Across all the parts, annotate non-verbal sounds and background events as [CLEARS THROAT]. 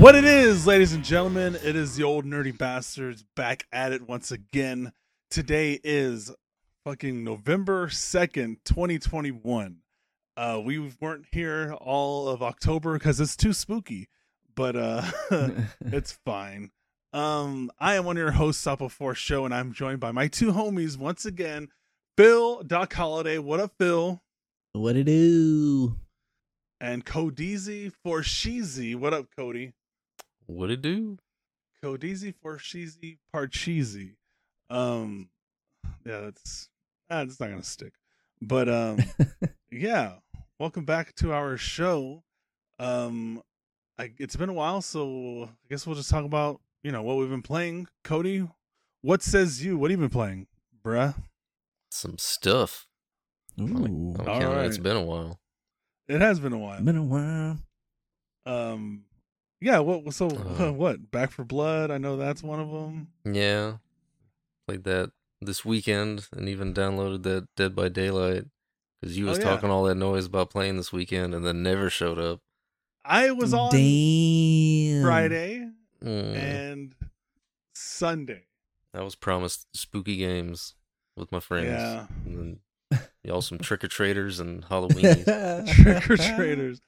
What it is, ladies and gentlemen, it is the old nerdy bastards back at it once again. Today is fucking November 2nd, 2021. Uh we weren't here all of October cuz it's too spooky, but uh [LAUGHS] [LAUGHS] it's fine. Um I am one of your hosts up before show and I'm joined by my two homies once again, Phil Doc Holiday. What up, Phil? What it do? And Codeezy for Sheezy. What up, Cody? What it do? Codeezy for Sheezy Parcheesy. Um, yeah, that's ah, that's not gonna stick. But um, [LAUGHS] yeah, welcome back to our show. Um, I, it's been a while, so I guess we'll just talk about you know what we've been playing. Cody, what says you? What have you been playing, bruh? Some stuff. Ooh, I'm All it. It's been a while. It has been a while. been a while. Um, yeah. What? So [LAUGHS] Uh. what? Back 4 Blood. I know that's one of them. Yeah. Played that this weekend and even downloaded that Dead by Daylight because you Oh, was yeah. talking all that noise about playing this weekend and then never showed up. I was on Damn. Friday Mm. and Sunday. I was promised spooky games with my friends. Yeah. And then [LAUGHS] y'all some trick or treaters and [LAUGHS] Halloween. trick or treaters,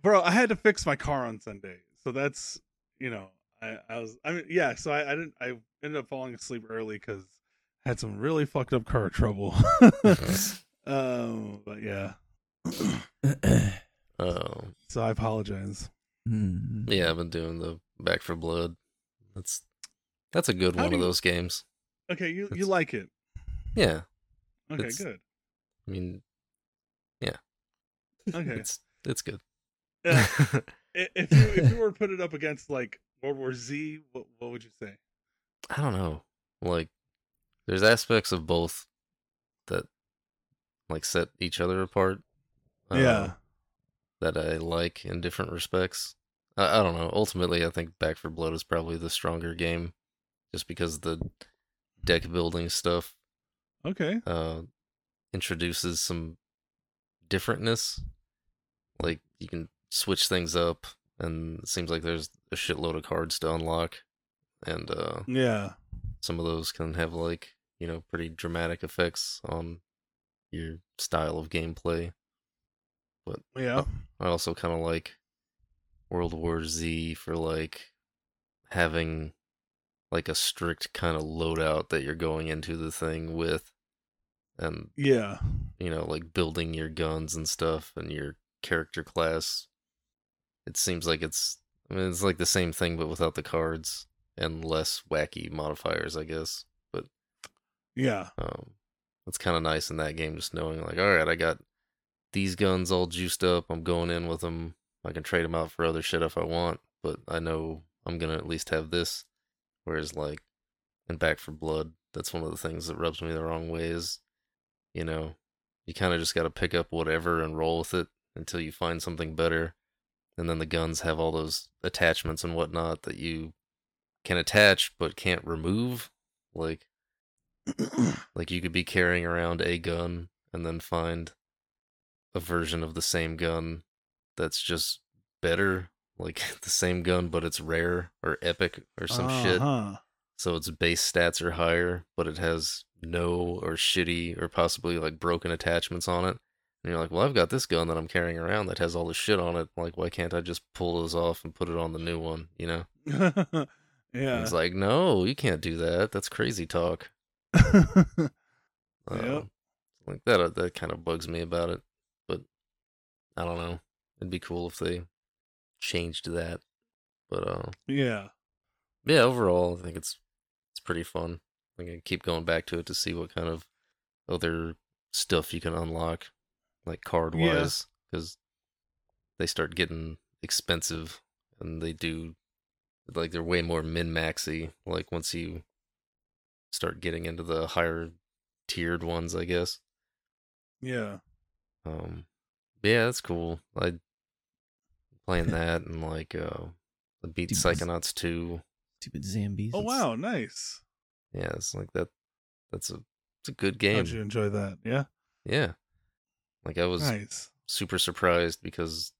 bro. I had to fix my car on Sunday, so that's you know, I, I was, I mean, yeah. So I, I didn't, I ended up falling asleep early because I had some really fucked up car trouble. [LAUGHS] um, but yeah, Oh. [CLEARS THROAT] so I apologize. Hmm. yeah, I've been doing the Back 4 Blood. That's that's a good How one do of you- those games. Okay, you you That's- like it? Yeah. Okay, It's- good. I mean, yeah. Okay, it's it's good. Yeah. [LAUGHS] If you if you [LAUGHS] were to put it up against like World War Z, what what would you say? I don't know. Like, there's aspects of both that like set each other apart. uh, yeah, That I like in different respects. I, I don't know. Ultimately, I think Back 4 Blood is probably the stronger game, just because the deck building stuff okay, uh introduces some differentness. Like you can switch things up, and it seems like there's a shitload of cards to unlock, and uh yeah, some of those can have like you know pretty dramatic effects on your style of gameplay. But yeah, i also kind of like world war z for like having like a strict kind of loadout that you're going into the thing with and yeah, you know like building your guns and stuff and your character class it seems like it's i mean it's like the same thing but without the cards and less wacky modifiers i guess But yeah. Um, it's kind of nice in that game just knowing like, all right, I got these guns all juiced up. I'm going in with them. I can trade them out for other shit if I want, but I know I'm gonna at least have this. Whereas like in Back 4 Blood, that's one of the things that rubs me the wrong way is, you know, you kind of just got to pick up whatever and roll with it until you find something better. And then the guns have all those attachments and whatnot that you can attach but can't remove. Like [CLEARS THROAT] like you could be carrying around a gun and then find a version of the same gun that's just better, like [LAUGHS] the same gun but it's rare or epic or some shit. Uh-huh. So its base stats are higher, but it has no or shitty or possibly like broken attachments on it. And you're like, well, I've got this gun that I'm carrying around that has all this shit on it. Like, why can't I just pull those off and put it on the new one? You know? [LAUGHS] And yeah. It's like, no, you can't do that. That's crazy talk. [LAUGHS] Yep. Uh, Like that uh, that kind of bugs me about it, but I don't know. It'd be cool if they changed that. But uh yeah. yeah, overall I think it's it's pretty fun. I can keep going back to it to see what kind of other stuff you can unlock like card wise cuz they start getting expensive and they do like they're way more min-maxy like once you start getting into the higher tiered ones, I guess. Yeah. Um, yeah, that's cool. I playing that and like uh, I beat Dude, Psychonauts two. Stupid zombies. Oh wow, nice. Yeah, it's like that. That's a it's a good game. How'd you enjoy that? Yeah. Yeah, like I was Nice. super surprised because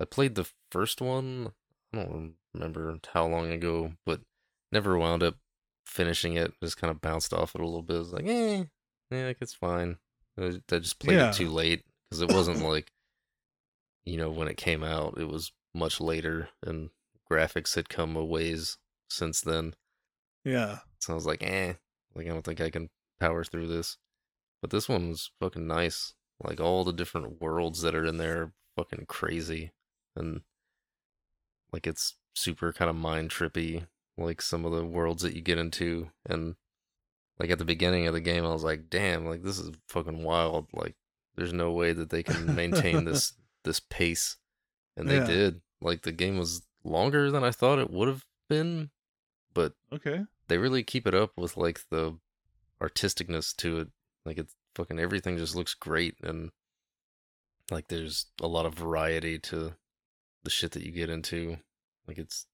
I played the first one. I don't remember how long ago, but never wound up finishing it. Just kind of bounced off it a little bit. It was like, eh, yeah, like it's fine. I I just played Yeah. it too late because it wasn't like, you know, when it came out, it was much later and graphics had come a ways since then. Yeah. So I was like, eh, like I don't think I can power through this. But this one was fucking nice. Like all the different worlds that are in there are fucking crazy. And like it's super kind of mind trippy, like some of the worlds that you get into. And like at the beginning of the game, I was like, damn, like this is fucking wild. Like there's no way that they can maintain this [LAUGHS] this pace. And they Yeah. did. Like the game was longer than I thought it would have been, but Okay. they really keep it up with like the artisticness to it. Like it's fucking everything just looks great and like there's a lot of variety to the shit that you get into. Like it's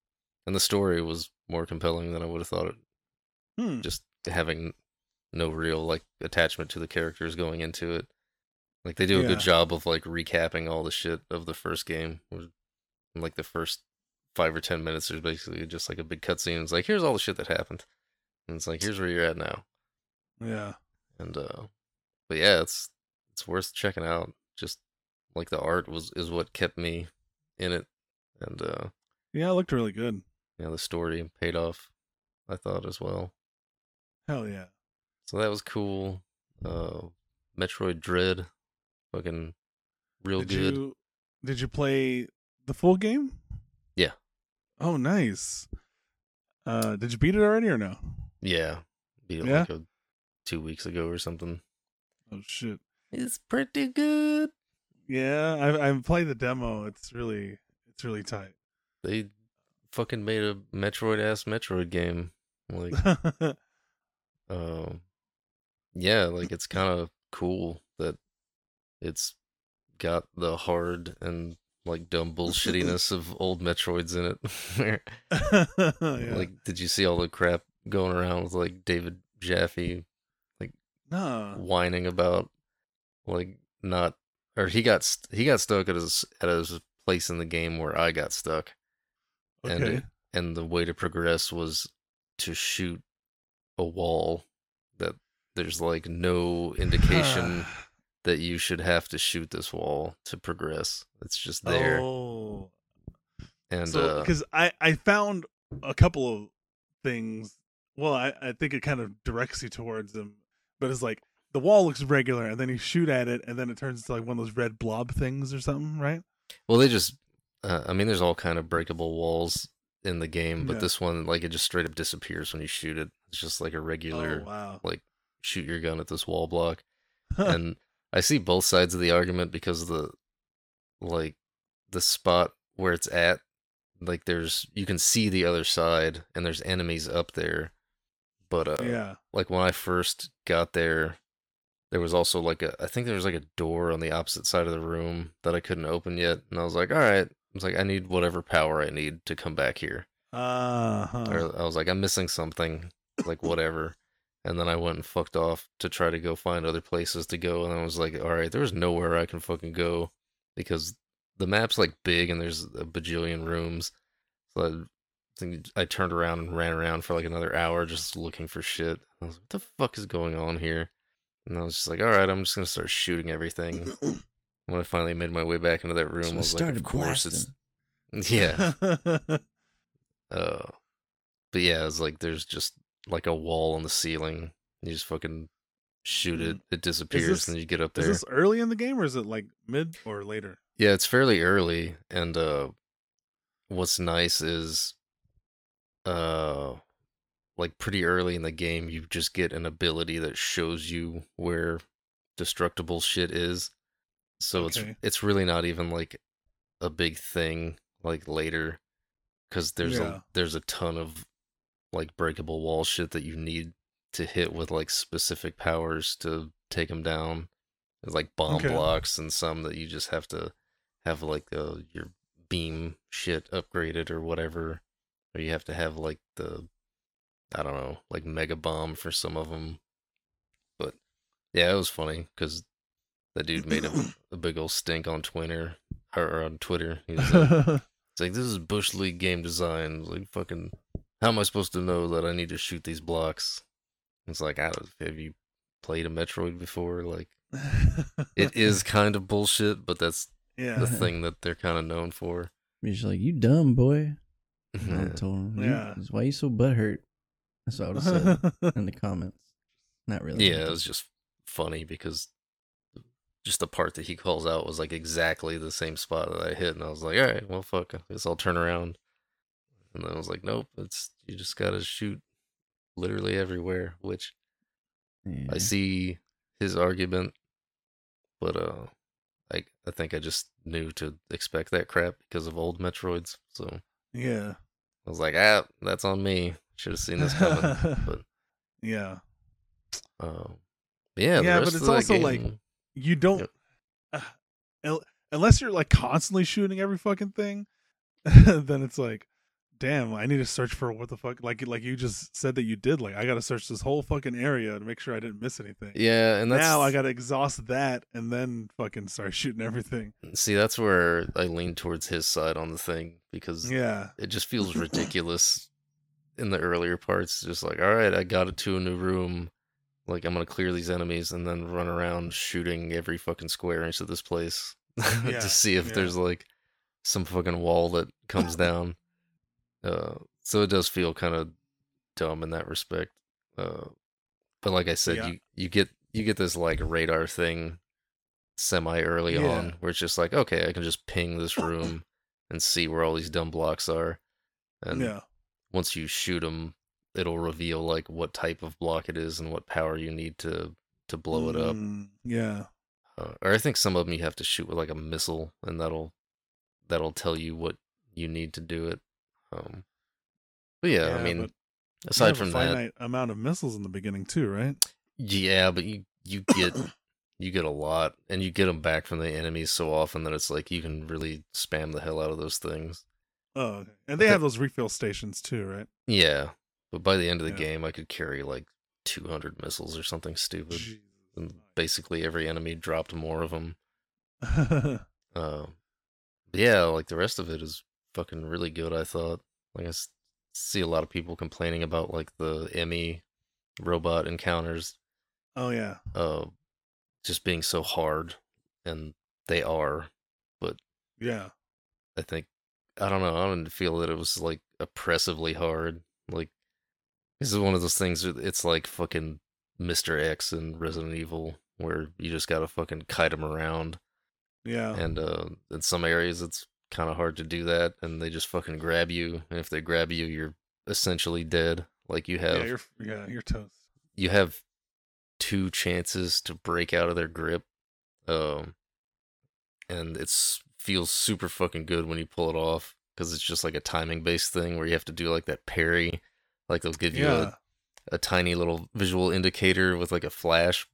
and the story was more compelling than I would have thought it Hmm. just having no real like attachment to the characters going into it. Like they do a Yeah. good job of like recapping all the shit of the first game. Like the first five or ten minutes, there's basically just like a big cutscene. It's like here's all the shit that happened, and it's like here's where you're at now. Yeah. And uh, but yeah, it's it's worth checking out. Just like the art was is what kept me in it, and uh, Yeah, it looked really good. yeah, the story paid off. I thought as well. Hell yeah. So that was cool. Uh, Metroid Dread, fucking real did good. You, did you play the full game? Yeah. Oh, nice. Uh, did you beat it already or no? Yeah, beat it Yeah? like a, two weeks ago or something. Oh shit. It's pretty good. Yeah, I I played the demo. It's really it's really tight. They fucking made a Metroid ass Metroid game. Like, [LAUGHS] um, yeah, like it's kind of cool that it's got the hard and like dumb [LAUGHS] bullshittiness of old Metroids in it. [LAUGHS] Yeah. Like, did you see all the crap going around with like David Jaffe nah. whining about like not or he got st- he got stuck at his at his place in the game where I got stuck, and Okay. it, and the way to progress was to shoot a wall that there's like no indication [SIGHS] that you should have to shoot this wall to progress. It's just there, Oh. and so uh, because I I found a couple of things. Well, I I think it kind of directs you towards them, but it's like the wall looks regular, and then you shoot at it, and then it turns into like one of those red blob things or something, right? Well, they just, uh, I mean, there's all kind of breakable walls in the game, but Yeah. this one, like, it just straight up disappears when you shoot it. It's just like a regular, Oh wow. like, shoot your gun at this wall block. and I see both sides of the argument because the, like, the spot where it's at, like, there's, you can see the other side, and there's enemies up there. But, uh, yeah. like when I first got there, there was also like a I think there was like a door on the opposite side of the room that I couldn't open yet, and I was like, all right, I was like, I need whatever power I need to come back here. Uh huh. Or I was like, I'm missing something, like whatever. And then I went and fucked off to try to go find other places to go, and I was like, all right, there's nowhere I can fucking go because the map's like big and there's a bajillion rooms. So I think I turned around and ran around for like another hour just looking for shit. I was like, what the fuck is going on here? And I was just like, all right, I'm just gonna start shooting everything. [CLEARS THROAT] when I finally made my way back into that room, So I I was like, started of course blasting. it's [LAUGHS] yeah. Uh, [LAUGHS] but yeah, it's like there's just like a wall on the ceiling. You just fucking shoot it, it disappears, this- and you get up is there. this early in the game or is it like mid or later? Yeah, it's fairly early, and uh, what's nice is, uh, like pretty early in the game, you just get an ability that shows you where destructible shit is. So it's Okay. it's really not even like a big thing like later, because there's Yeah. a there's a ton of like breakable wall shit that you need to hit with like specific powers to take them down. There's like bomb Okay. blocks and some that you just have to have like uh, your beam shit upgraded or whatever, or you have to have like the I don't know like mega bomb for some of them. But yeah, it was funny because that dude made a, [COUGHS] a big old stink on Twitter or on Twitter. He was like, [LAUGHS] It's like this is bush league game design. Like fucking, how am I supposed to know that I need to shoot these blocks? It's like, I don't. Have you played a Metroid before? Like, it is [LAUGHS] kind of bullshit, but that's yeah. the thing that they're kind of known for. He's like, "You dumb boy." And I Yeah. told him, Yeah. "You- "Why you so butthurt?" That's what I would have said [LAUGHS] in the comments. Not really. Yeah, it was just funny because just the part that he calls out was like exactly the same spot that I hit, and I was like, all right, well, fuck, I guess I'll turn around. And then I was like, nope, it's you just gotta shoot literally everywhere, which Yeah. I see his argument, but uh, I I think I just knew to expect that crap because of old Metroids, so yeah. I was like, ah, that's on me. Should have seen this coming, [LAUGHS] but yeah. uh, yeah, Yeah, but it's also, like, You don't uh, unless you're like constantly shooting every fucking thing, [LAUGHS] then it's like damn, I need to search for what the fuck like like you just said that you did like I got to search this whole fucking area to make sure I didn't miss anything. yeah, and that's now I got to exhaust that and then fucking start [LAUGHS] shooting everything. See, that's where I lean towards his side on the thing because Yeah. it just feels [LAUGHS] ridiculous in the earlier parts. Just like, all right, I got it to a new room. Like, I'm gonna clear these enemies and then run around shooting every fucking square inch of this place [LAUGHS] Yeah, to see if yeah. there's like some fucking wall that comes down. Uh, so it does feel kind of dumb in that respect. Uh, but like I said, Yeah. you you get you get this like radar thing semi early Yeah. on where it's just like, okay, I can just ping this [COUGHS] room and see where all these dumb blocks are, and yeah. once you shoot them, it'll reveal like what type of block it is and what power you need to to blow it up. Mm, yeah. Uh, or I think some of them you have to shoot with like a missile, and that'll that'll tell you what you need to do it. Um, but yeah, I mean, but aside from a that, finite amount of missiles in the beginning too, right? yeah, but you you get [COUGHS] you get a lot, and you get them back from the enemies so often that it's like you can really spam the hell out of those things. Oh, okay. and they Okay. have those refill stations too, right? Yeah, but by the end of the Yeah. game, I could carry like 200 missiles or something stupid, Jesus. and basically every enemy dropped more of them. Uh, [LAUGHS] yeah, like the rest of it is fucking really good. I thought. Like I see a lot of people complaining about like the E.M.M.I. robot encounters, oh yeah. uh, just being so hard, and they are. But Yeah. I think I don't know. I didn't feel that it was like oppressively hard. Like this is one of those things. It's like fucking Mister X and Resident Evil, where you just gotta fucking kite them around. Yeah. and uh, in some areas it's kind of hard to do that and they just fucking grab you and if they grab you you're essentially dead like you have yeah, you're yeah, you're toast. you have two chances to break out of their grip um and it's feels super fucking good when you pull it off because it's just like a timing based thing where you have to do like that parry like they'll give you Yeah. a, a tiny little visual indicator with like a flash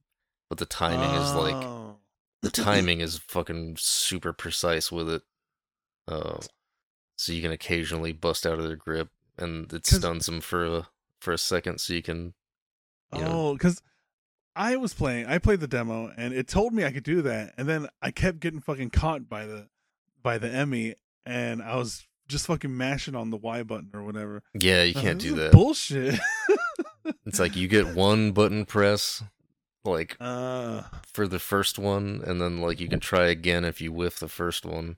but the timing is like Oh. the timing is fucking super precise with it. Uh, so you can occasionally bust out of their grip, and it stuns them for a for a second. So you can, you Oh, because I was playing. I played the demo, and it told me I could do that, and then I kept getting fucking caught by the by the E.M.M.I., and I was just fucking mashing on the Y button or whatever. yeah, you can't like, do that. Bullshit. [LAUGHS] It's like you get one button press, like uh, for the first one, and then like you can try again if you whiff the first one.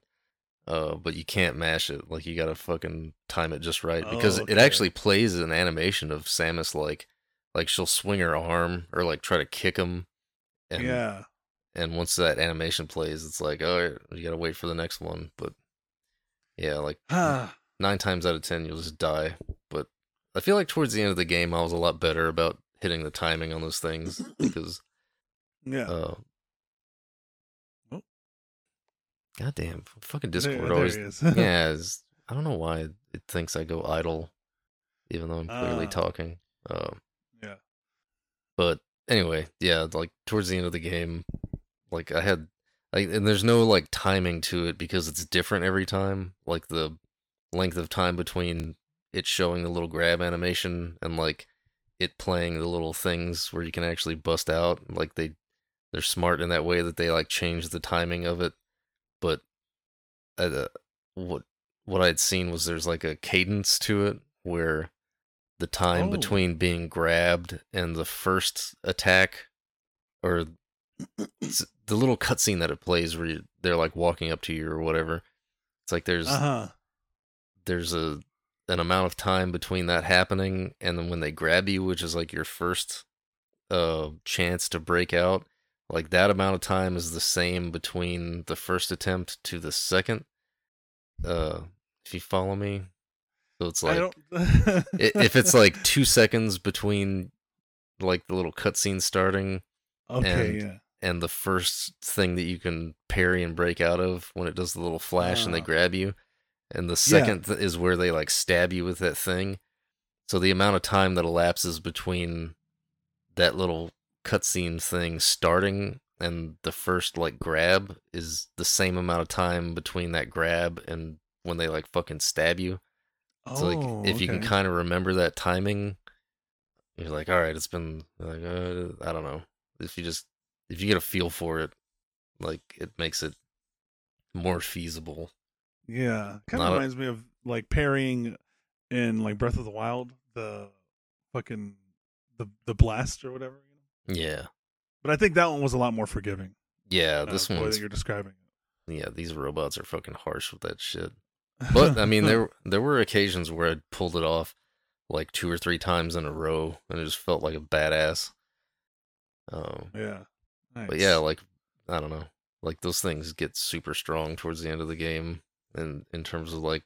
Uh, but you can't mash it. Like you gotta fucking time it just right because Oh, it actually plays an animation of Samus like, like she'll swing her arm or like try to kick him, and yeah. and once that animation plays, it's like, all right, you gotta wait for the next one. But yeah, like [SIGHS] nine times out of ten, you'll just die. But I feel like towards the end of the game, I was a lot better about hitting the timing on those things because, yeah. uh, goddamn, fucking Discord there always, he yeah, [LAUGHS] I don't know why it thinks I go idle, even though I'm clearly Ah. talking. Um, Yeah. But anyway, yeah, like towards the end of the game, like I had, like, and there's no like timing to it because it's different every time. Like the length of time between it showing the little grab animation and like it playing the little things where you can actually bust out. Like they, they're smart in that way that they like change the timing of it. But uh, what what I'd seen was there's like a cadence to it where the time Oh. between being grabbed and the first attack, or [CLEARS THROAT] the little cutscene that it plays where you, they're like walking up to you or whatever. It's like there's Uh huh. there's a an amount of time between that happening and then when they grab you, which is like your first uh chance to break out. Like that amount of time is the same between the first attempt to the second. Uh, if you follow me, so it's I like don't. [LAUGHS] if it's like two seconds between like the little cutscene starting okay, and- yeah. and the first thing that you can parry and break out of when it does the little flash and they Ah. grab you and the second th- is where they like stab you with that thing so the amount of time that elapses between that little cutscene thing starting and the first like grab is the same amount of time between that grab and when they like fucking stab you so oh, like if you can kind of remember that timing, you're like, all right, it's been like uh, I don't know. If you just if you get a feel for it, like it makes it more feasible. Yeah, kind of a- reminds me of like parrying in like Breath of the Wild, the fucking the the blast or whatever. Yeah, But I think that one was a lot more forgiving. yeah. uh, This the way one's that you're describing. yeah. These robots are fucking harsh with that shit. But I mean, [LAUGHS] there there were occasions where I pulled it off like two or three times in a row, and it just felt like a badass. Um, yeah, nice. But yeah, like I don't know, like those things get super strong towards the end of the game, and in terms of like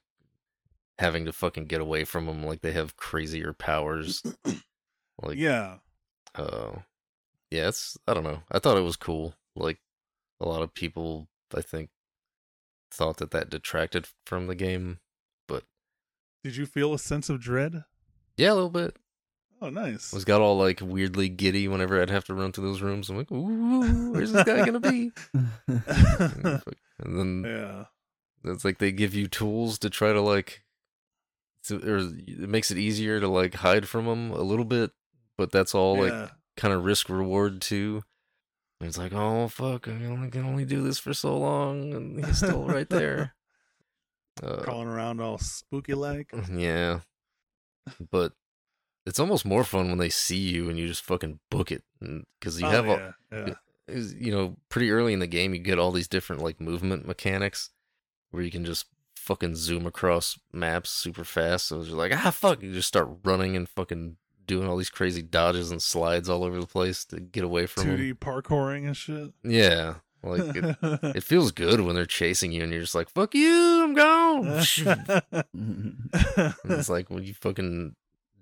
having to fucking get away from them, like they have crazier powers. [CLEARS THROAT] Like yeah, uh, yeah, it's I don't know. I thought it was cool. Like a lot of people, I think, thought that that detracted from the game. But did you feel a sense of dread? Yeah, a little bit. Oh, nice. was got all like weirdly giddy whenever I'd have to run through those rooms. I'm like, ooh, where's this guy gonna be? And [LAUGHS] then yeah, It's like they give you tools to try to like, to, or it makes it easier to like hide from them a little bit, but that's all like yeah. Kind of risk reward too. And it's like, oh fuck, I only can only do this for so long, and he's still right there. [LAUGHS] Uh, crawling around all spooky like. [LAUGHS] yeah, but it's almost more fun when they see you and you just fucking book it, because you oh, have all, yeah, yeah. you know pretty early in the game you get all these different like movement mechanics where you can just fucking zoom across maps super fast so it's just like ah fuck you just start running and fucking doing all these crazy dodges and slides all over the place to get away from 2D parkouring and shit. yeah like it, [LAUGHS] it feels good when they're chasing you and you're just like fuck you i'm gone [LAUGHS] it's like when you fucking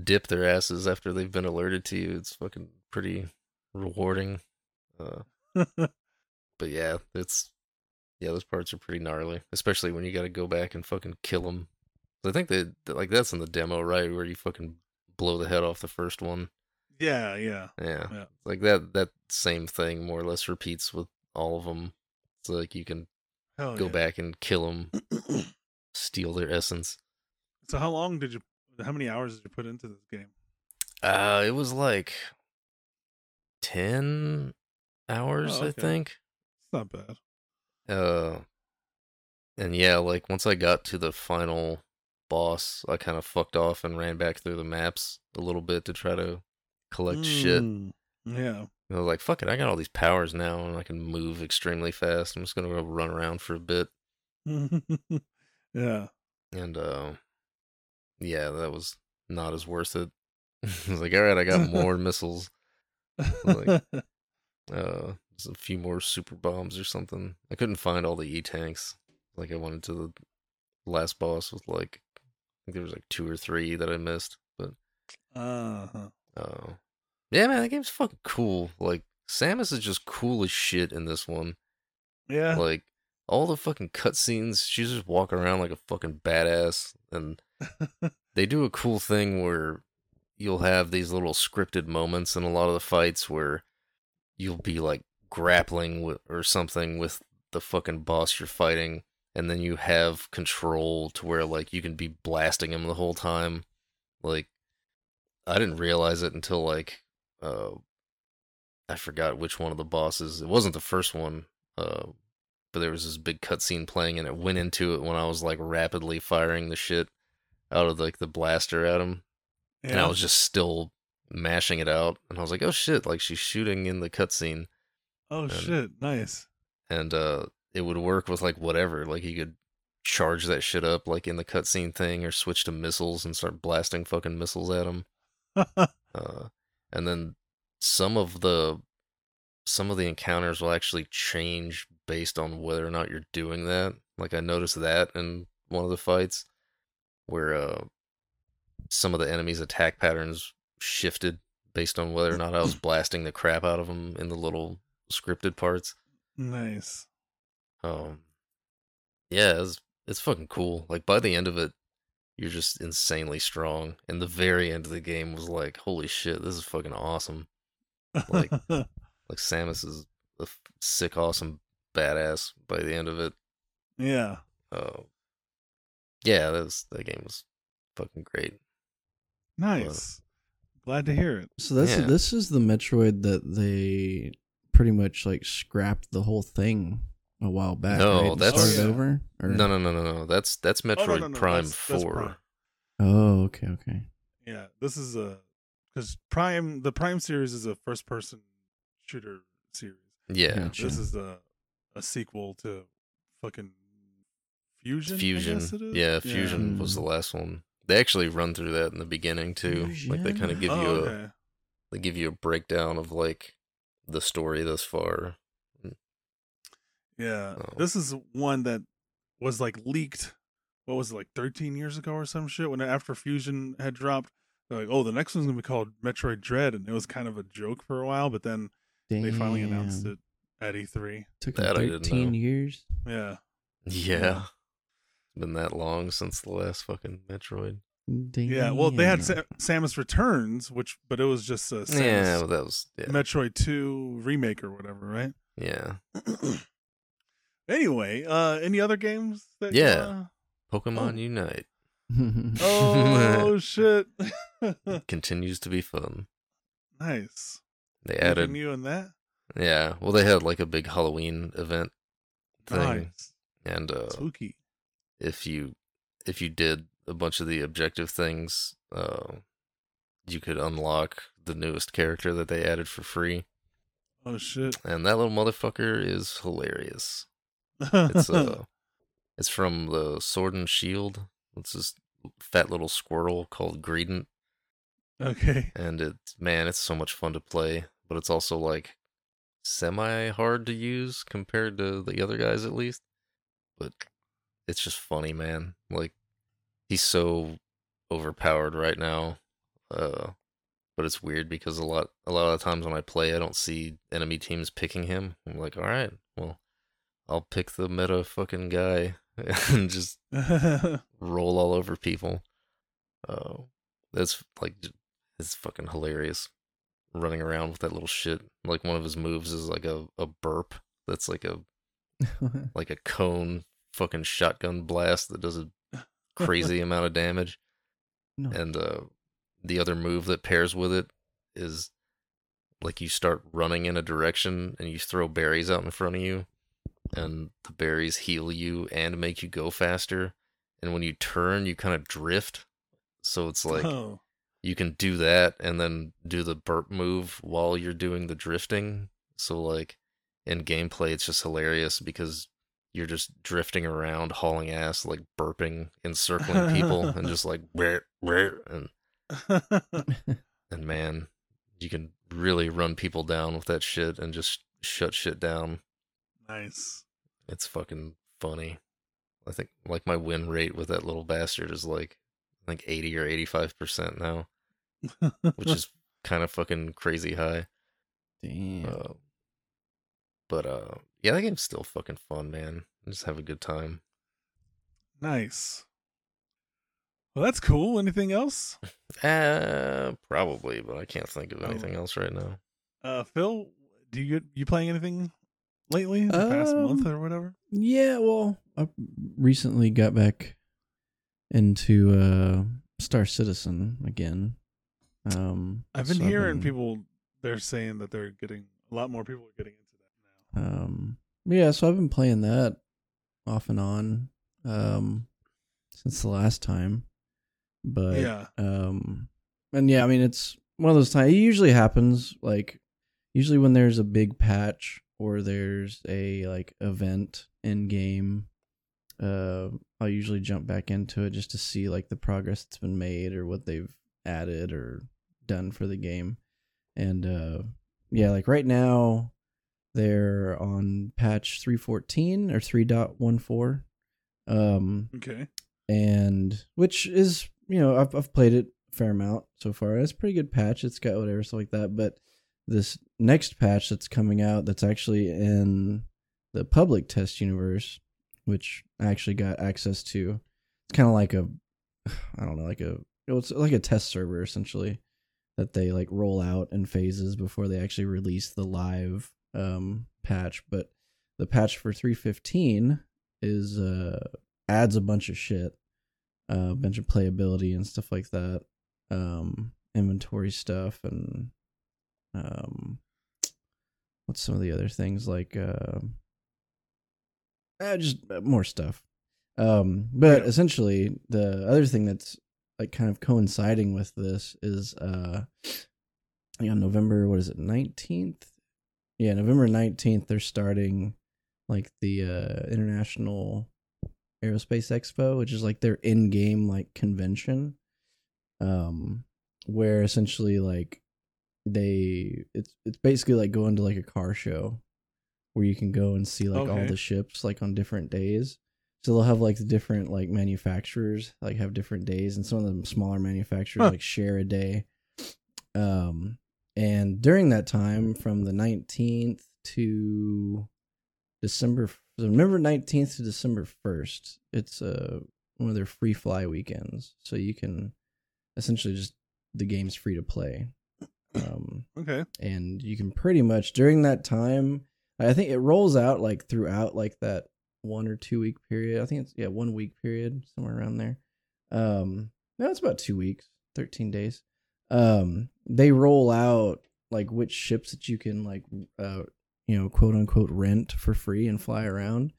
dip their asses after they've been alerted to you it's fucking pretty rewarding uh but yeah, it's yeah, those parts are pretty gnarly, especially when you got to go back and fucking kill them. I think that, like that's in the demo, right, where you fucking blow the head off the first one. yeah, yeah. Yeah, Yeah. like that that same thing more or less repeats with all of them. It's like you can Hell go yeah. back and kill them, [CLEARS THROAT] steal their essence. So how long did you? How many hours did you put into this game? Uh, it was like ten hours, Oh, I think. It's not bad. Uh, and yeah, like once I got to the final boss, I kind of fucked off and ran back through the maps a little bit to try to collect shit. Mm, Yeah. I was like, fuck it, I got all these powers now and I can move extremely fast. I'm just gonna go run around for a bit. [LAUGHS] yeah. And uh, yeah, that was not as worth it. [LAUGHS] I was like, all right, I got more [LAUGHS] missiles. Like- Uh, a few more super bombs or something. I couldn't find all the E tanks. Like I wanted to the last boss with like think there was like two or three that I missed. But uh-huh. uh yeah man, that game's fucking cool. Like Samus is just cool as shit in this one. Yeah. Like all the fucking cutscenes, she's just walking around like a fucking badass and [LAUGHS] they do a cool thing where you'll have these little scripted moments in a lot of the fights where you'll be like grappling with or something with the fucking boss you're fighting and then you have control to where like you can be blasting him the whole time. Like i didn't realize it until like uh i forgot which one of the bosses it wasn't the first one uh but there was this big cutscene playing, and it went into it when I was like rapidly firing the shit out of like the blaster at him, and I was just still mashing it out, and I was like, oh shit, like she's shooting in the cutscene, oh and- shit, nice. and uh, it would work with like whatever, like you could charge that shit up like in the cutscene thing, or switch to missiles and start blasting fucking missiles at him. [LAUGHS] uh, and then some of the some of the encounters will actually change based on whether or not you're doing that. Like I noticed that in one of the fights where uh, some of the enemies' attack patterns shifted based on whether or not I was [COUGHS] blasting the crap out of them in the little scripted parts. nice. Um, yeah, it's it's fucking cool. Like by the end of it, you're just insanely strong, and the very end of the game was like, holy shit, this is fucking awesome. Like- [LAUGHS] Like Samus is a f- sick, awesome badass by the end of it. yeah. Uh, yeah, that was that game was fucking great. Nice. Glad to hear it. So that's Yeah. this is the Metroid that they pretty much like scrapped the whole thing a while back. No, right? That's- started Oh, yeah. over. Or? No, no, no, no, no. That's that's Metroid Oh, no, no, no, Prime that's- that's Four. Prime. Oh, okay, okay. Yeah, this is a because Prime the Prime series is a first person shooter series. Yeah, Gotcha. This is a a sequel to fucking Fusion. I Fusion. guess it is? Yeah, Fusion was the Mm. last one. They actually run through that in the beginning too. Like they kind of give Oh, you a okay. they give you a breakdown of like the story thus far. Yeah, Oh. this is one that was like leaked. What was it like 13 years ago or some shit? When after Fusion had dropped, they're like, "Oh, the next one's gonna be called Metroid Dread," and it was kind of a joke for a while, but then they finally announced Damn. it at E E3. Took them thirteen years. Yeah, Yeah. It's been that long since the last fucking Metroid. Damn. yeah. Well, they had Sa- Samus Returns, which but it was just a Samus Yeah, well, that was yeah. Metroid 2 remake or whatever, right? yeah. [CLEARS THROAT] anyway, uh, any other games? That Yeah. uh, Pokemon Oh. Unite [LAUGHS] Oh [LAUGHS] shit! continues to be fun. nice. They Anything added you in that. yeah, well they had like a big Halloween event thing Nice. and uh Spooky. if you if you did a bunch of the objective things, uh you could unlock the newest character that they added for free. Oh shit. And that little motherfucker is hilarious. It's [LAUGHS] uh it's from the Sword and Shield. It's this fat little squirrel called Greedent. okay. And it, man, it's so much fun to play, but it's also like semi hard to use compared to the other guys at least. But it's just funny, man. Like he's so overpowered right now. Uh but it's weird because a lot a lot of the times when I play I don't see enemy teams picking him. I'm like, all right, I'll pick the meta fucking guy [LAUGHS] and just [LAUGHS] roll all over people. Uh, that's like it's fucking hilarious. Running around with that little shit. Like one of his moves is like a, a burp. That's like a [LAUGHS] like a cone fucking shotgun blast that does a crazy amount of damage. no. And uh, the other move that pairs with it is like you start running in a direction and you throw berries out in front of you, and the berries heal you and make you go faster. And when you turn, you kind of drift. So it's [LAUGHS] like oh. you can do that and then do the burp move while you're doing the drifting. So like in gameplay, it's just hilarious because you're just drifting around, hauling ass, like burping, encircling people, and just like [LAUGHS] and [LAUGHS] and man, you can really run people down with that shit and just shut shit down. Nice. It's fucking funny. I think like my win rate with that little bastard is like I think 80 or 85% now, which is [LAUGHS] kind of fucking crazy high. Damn. Uh, but uh yeah, that game's still fucking fun, man. Just have a good time. nice. Well, that's cool. Anything else? [LAUGHS] Uh probably, but I can't think of Oh. anything else right now. Uh, Phil, do you you playing anything lately? The past Um, month or whatever? Yeah, well, I recently got back into uh Star Citizen again. Um I've been so hearing people. They're saying that they're getting a lot more people are getting into that now. um yeah, so I've been playing that off and on um since the last time. But yeah. um and yeah, I mean it's one of those times it usually happens like usually when there's a big patch or there's a like event in game uh I'll usually jump back into it just to see like the progress that's been made or what they've added or done for the game. And uh yeah, like right now they're on patch 314 or 3.14. Um Okay. and which is you know I've I've played it a fair amount so far. It's a pretty good patch. It's got whatever stuff like that. But this next patch that's coming out, that's actually in the public test universe, which I actually got access to. It's kind of like a, [SIGHS] I don't know, like a it's like a test server essentially that they like roll out in phases before they actually release the live um patch. But the patch for 315 is uh adds a bunch of shit, uh, a bunch of playability and stuff like that, um, inventory stuff, and um, what's some of the other things like uh, uh just more stuff. Um, but Yeah. essentially, the other thing that's like kind of coinciding with this is uh, yeah, November. What is it? Nineteenth. Yeah, November nineteenth. They're starting like the uh international aerospace expo which is like their in-game like convention um where essentially like they it's it's basically like going to like a car show where you can go and see like all the ships like on different days so they'll have like the different like manufacturers like have different days and some of the smaller manufacturers Huh. like share a day um and during that time from the 19th to December November 19th to December 1st. It's uh one of their free fly weekends. So you can essentially just the game's free to play. Um Okay. and you can pretty much during that time I think it rolls out like throughout like that one or two week period. I think it's yeah, one week period, somewhere around there. Um no, it's about two weeks, thirteen days. Um they roll out like which ships that you can like uh you know, quote unquote rent for free and fly around.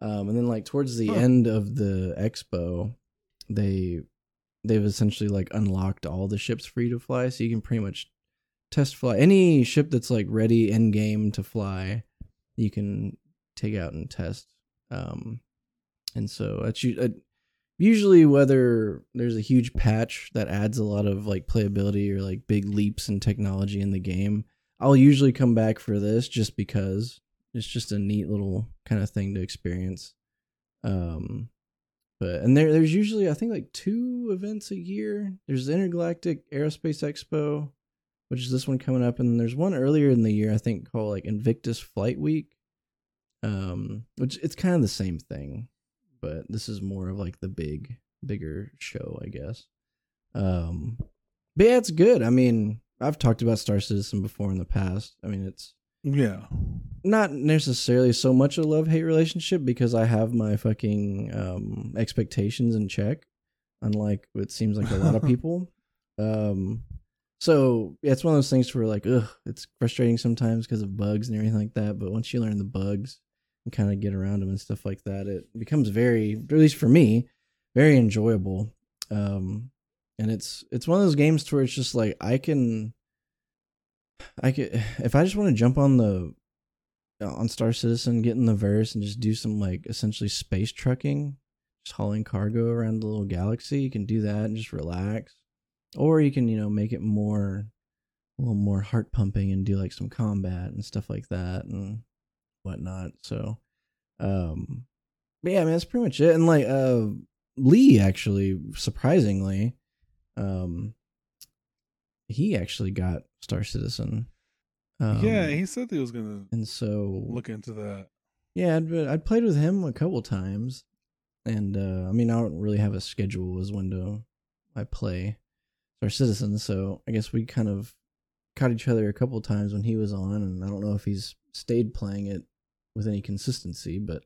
Um and then like towards the Huh. end of the expo, they they've essentially like unlocked all the ships free to fly, so you can pretty much test fly any ship that's like ready in game to fly you can take out and test um and so that's uh, usually whether there's a huge patch that adds a lot of like playability or like big leaps in technology in the game i'll usually come back for this just because it's just a neat little kind of thing to experience um but and there there's usually i think like two events a year. There's the intergalactic aerospace expo which is this one coming up and then there's one earlier in the year i think called like invictus flight week um which it's kind of the same thing but this is more of like the big bigger show i guess um but yeah it's good i mean i've talked about star citizen before in the past i mean it's Yeah. not necessarily so much a love hate relationship because I have my fucking um, expectations in check, unlike it seems like a lot of [LAUGHS] people. Um, so yeah, it's one of those things where like, ugh, it's frustrating sometimes because of bugs and everything like that. But once you learn the bugs and kind of get around them and stuff like that, it becomes very, at least for me, very enjoyable. Um, and it's it's one of those games where it's just like I can I could [SIGHS] if I just want to jump on the on Star Citizen, get in the verse, and just do some like essentially space trucking, just hauling cargo around the little galaxy. You can do that and just relax, or you can you know make it more a little more heart pumping and do like some combat and stuff like that and whatnot. So, um, but yeah, I mean that's pretty much it. And like uh, Lee actually surprisingly, um, he actually got Star Citizen. Um, yeah, he said he was gonna and so look into that. yeah, I'd, I'd played with him a couple times, and uh, I mean I don't really have a schedule as when to I play Star Citizen, so I guess we kind of caught each other a couple times when he was on, and I don't know if he's stayed playing it with any consistency, but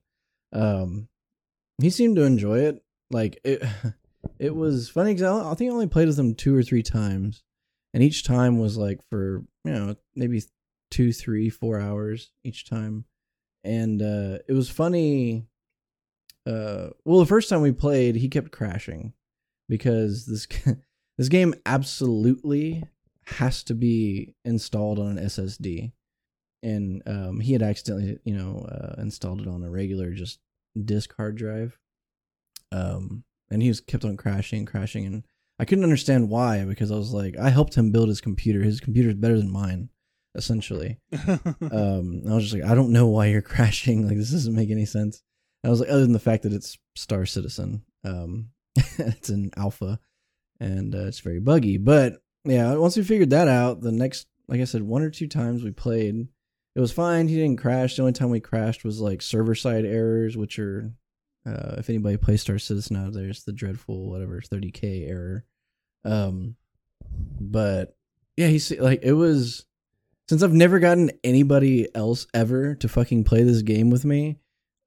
um, he seemed to enjoy it. Like it, [LAUGHS] it was funny because I, I think I only played with him two or three times, and each time was like for you know maybe two, three, four hours each time and uh, it was funny. Uh, well, the first time we played, he kept crashing because this [LAUGHS] this game absolutely has to be installed on an SSD, and um, he had accidentally, you know, uh, installed it on a regular just disk hard drive. Um, and he was kept on crashing and crashing, and I couldn't understand why because I was like, I helped him build his computer. His computer is better than mine, essentially. [LAUGHS] um, I was just like, I don't know why you're [LAUGHS] crashing. Like this doesn't make any sense. I was like, other than the fact that it's Star Citizen, um, [LAUGHS] it's an alpha, and uh, it's very buggy. But yeah, once we figured that out, the next, like I said, one or two times we played, it was fine. He didn't crash. The only time we crashed was like server side errors, which are, uh, if anybody plays Star Citizen out there's the dreadful whatever 30k error. Um, but yeah, he's like it was since I've never gotten anybody else ever to fucking play this game with me.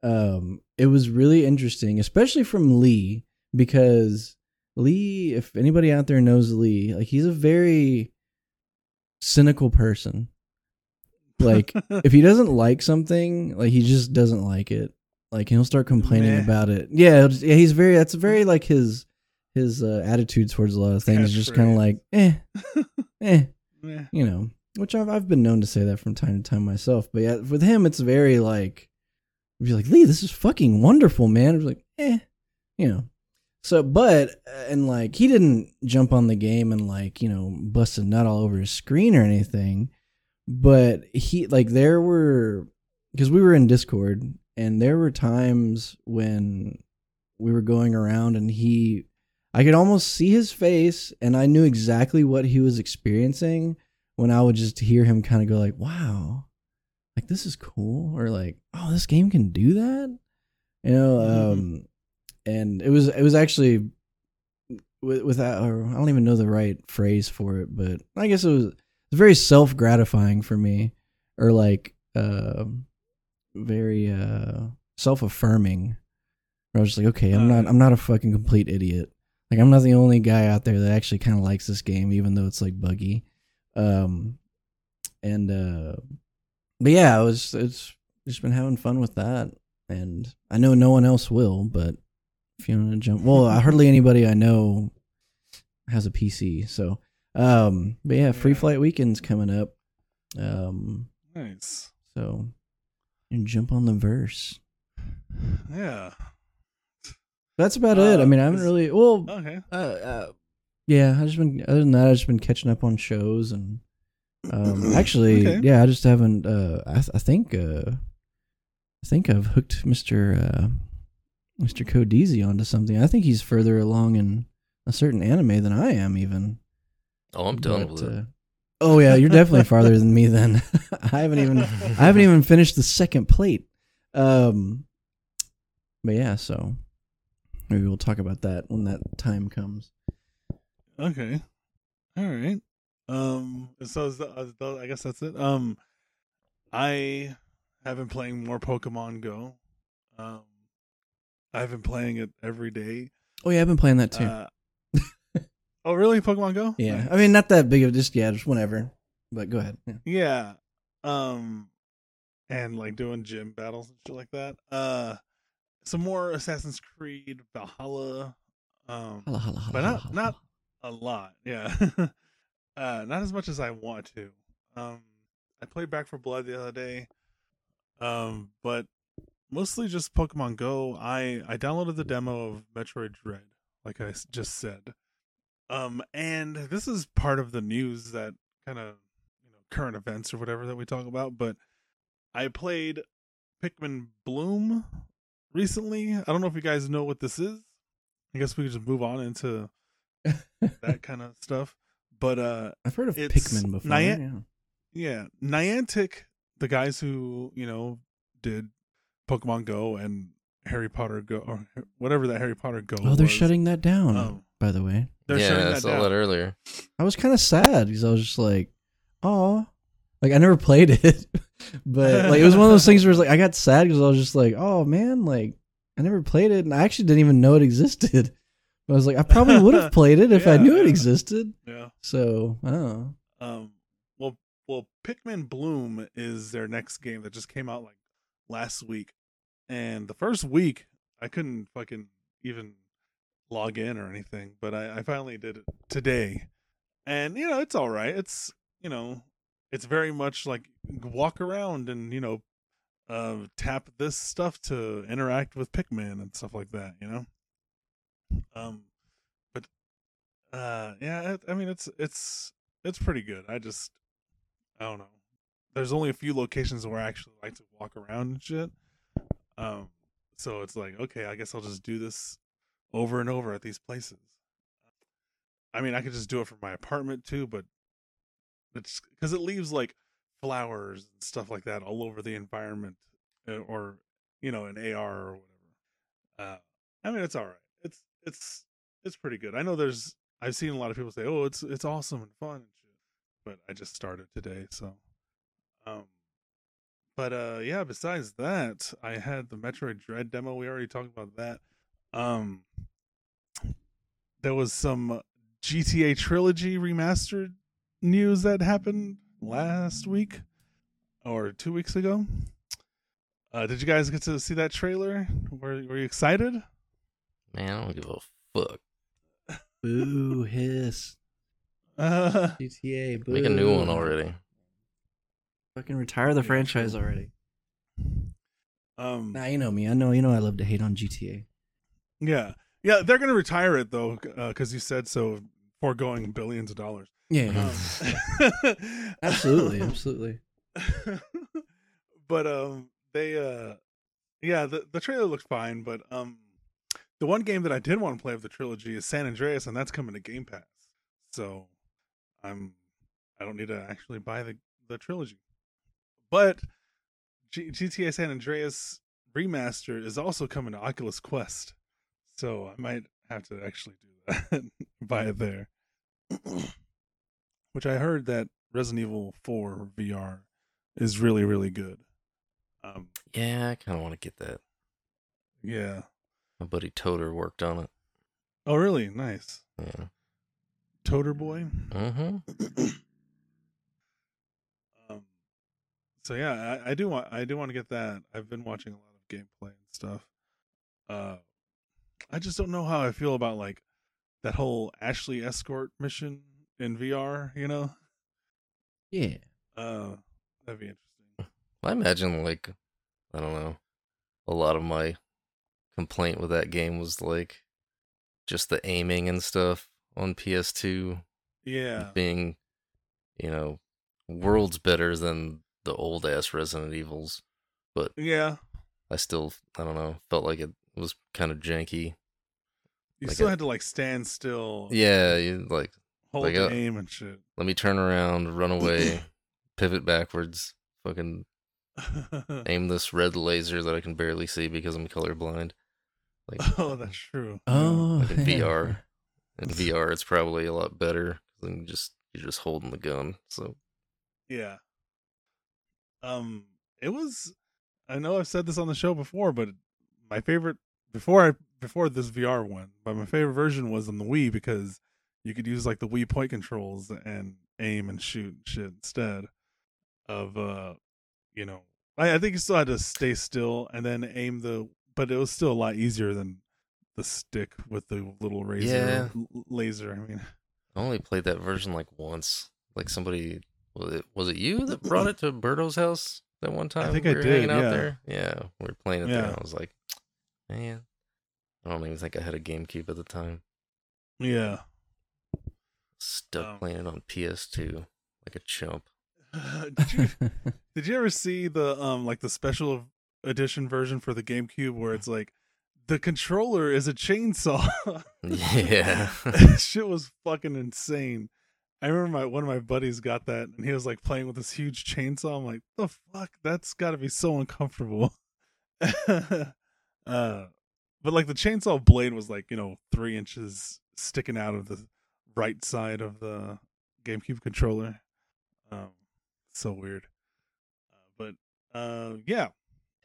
Um, it was really interesting, especially from Lee because Lee, if anybody out there knows Lee, like he's a very cynical person. Like [LAUGHS] if he doesn't like something, like he just doesn't like it. Like he'll start complaining Meh. about it. Yeah, just- yeah, he's very. That's very like his his uh, attitude towards a lot of things. is just kind of like, eh, [LAUGHS] eh, Meh. you know. Which I've I've been known to say that from time to time myself. But yeah, with him, it's very like, be like, Lee, this is fucking wonderful, man. It's like, eh, you know. So, but and like he didn't jump on the game and like you know bust a nut all over his screen or anything. But he like there were because we were in Discord and there were times when we were going around and he I could almost see his face and I knew exactly what he was experiencing when I would just hear him kind of go like, "Wow, like this is cool," or like, "Oh, this game can do that," you know. Mhm. Um, and it was it was actually with without or I don't even know the right phrase for it, but I guess it was it's very self gratifying for me, or like uh, very uh self affirming. I was just like, okay, I'm not Uh. I'm not a fucking complete idiot. Like I'm not the only guy out there that actually kind of likes this game, even though it's like buggy. Um, and uh, but yeah, I was it's just been having fun with that, and I know no one else will, but if you want to jump, well, hardly anybody I know has a PC, so um, but yeah, free flight weekend's coming up, um, Nice. so you jump on the verse. Yeah. That's about it. I Uh, mean, I haven't really well. Okay. uh, uh, yeah, I just been other than that, I just been catching up on shows and um, [CLEARS THROAT] actually, Okay. yeah, I just haven't. Uh, I, I think uh, I think I've hooked Mister uh, Mister Codizi onto something. I think he's further along in a certain anime than I am, even. Oh, I'm done But, with it. uh, oh yeah, you're definitely farther than me. Then [LAUGHS] I haven't even I haven't even finished the second plate. Um, but yeah, so maybe we'll talk about that when that time comes. Okay. All right. Um. So is that, uh, th- I guess that's it. Um, I have been playing more Pokemon Go. Um, I've been playing it every day. Oh yeah, I've been playing that too. Uh, [LAUGHS] oh, really? Pokemon Go? yeah, Nice. I mean not that big of a just yeah, just whenever. But go ahead. Yeah. Yeah. Um and like doing gym battles and shit like that. Uh some more Assassin's Creed Valhalla. Um Holla, holla, holla, but not not a lot. Yeah. [LAUGHS] uh not as much as I want to. Um I played Back 4 Blood the other day. Um but mostly just Pokemon Go. I I downloaded the demo of Metroid Dread like I just said. Um and this is part of the news that kind of you know current events or whatever that we talk about, but I played Pikmin Bloom recently. I don't know if you guys know what this is. I guess we could just move on into [LAUGHS] that kind of stuff. But uh I've heard of Pikmin before. Nian- yeah. yeah, Niantic, the guys who, you know, did Pokemon Go and Harry Potter Go or whatever that Harry Potter Go Oh, they're was. shutting that down. Oh. By the way, They're yeah, shutting I that saw down. that earlier. I was kind of sad because I was just like, oh, like I never played [LAUGHS] it, but like it was one of those things where it's like I got sad because I was just like, oh man, like I never played it, and I actually didn't even know it existed. But [LAUGHS] I was like, I probably would have played it if I [LAUGHS] Yeah, knew it existed. Yeah. So, I don't know. Um well well Pikmin Bloom is their next game that just came out like last week, and the first week I couldn't fucking even log in or anything, but I, I finally did it today, and you know it's all right. It's you know it's very much like walk around and you know uh, tap this stuff to interact with Pikmin and stuff like that. You know, um, but uh, yeah, I mean it's it's it's pretty good. I just I don't know. There's only a few locations where I actually like to walk around and shit. Um, so it's like okay, I guess I'll just do this over and over at these places. I mean, I could just do it from my apartment too, but it's because it leaves like flowers and stuff like that all over the environment, uh, or you know, an AR or whatever. Uh, I mean, it's all right. It's it's it's pretty good. I know there's I've seen a lot of people say, "Oh, it's it's awesome and fun and shit," but I just started today, so um. But uh, yeah. Besides that, I had the Metroid Dread demo. We already talked about that. Um, there was some GTA Trilogy remastered news that happened last week or two weeks ago. Uh, did you guys get to see that trailer? Were Were you excited? Man, I don't give a fuck. Boo hiss. [LAUGHS] Uh, GTA. Boo. Make a new one already. Fucking retire the franchise already. um, Nah, you know me. I know. You know I love to hate on GTA. yeah, yeah, they're gonna retire it though, because you said so, foregoing billions of dollars. Yeah. Um, [LAUGHS] absolutely. [LAUGHS] Absolutely. but um they uh yeah the the trailer looked fine but um the one game that i did want to play of the trilogy is san andreas and that's coming to game pass so i'm i don't need to actually buy the the trilogy but G- gta san andreas remaster is also coming to oculus quest so i might have to actually do that [LAUGHS] buy it there which i heard that resident evil 4 vr is really really good um Yeah, I kind of want to get that. yeah My buddy Toter worked on it. oh really nice Yeah. toter boy Mm-hmm. um [CLEARS THROAT] so yeah I, I do want i do want to get that. I've been watching a lot of gameplay and stuff. Uh i just don't know how i feel about like that whole ashley escort mission in vr you know? Yeah. uh that'd be interesting. I imagine like I don't know. A lot of my complaint with that game was like just the aiming and stuff on PS2 yeah. being, you know, worlds better than the old ass Resident Evils. But yeah I still I don't know, felt like it was kind of janky. you Like still a- had to like stand still Yeah, you like hold like the uh, a- aim and shit let me turn around, run away, [LAUGHS] pivot backwards, fucking [LAUGHS] aim this red laser that I can barely see because I'm colorblind. Like oh uh, that's true Oh. Like in VR. [LAUGHS] in VR, it's probably a lot better than just you're just holding the gun. So Yeah. Um it was I know I've said this on the show before, but my favorite before I before this VR one, but my favorite version was on the Wii because you could use like the Wii point controls and aim and shoot shit instead of uh you know I, I think you still had to stay still and then aim the but it was still a lot easier than the stick with the little razor Yeah. l- laser. I mean I only played that version like once. Like somebody was it was it you that brought it to Berto's house that one [CLEARS THROAT] time? I think we I were did, hanging out yeah. there. Yeah, we were playing it there. Yeah. And I was like, man, I don't even think I had a GameCube at the time. yeah. Stuck Um, playing it on PS2 like a chump. [LAUGHS] did you Did you ever see the um like the special edition version for the GameCube where it's like the controller is a chainsaw? [LAUGHS] [LAUGHS] Yeah. Shit was fucking insane. I remember my one of my buddies got that and he was like playing with this huge chainsaw. I'm like, the fuck? That's gotta be so uncomfortable. [LAUGHS] uh but like the chainsaw blade was like, you know, three inches sticking out of the right side of the GameCube controller. Um so weird. Uh, but uh yeah.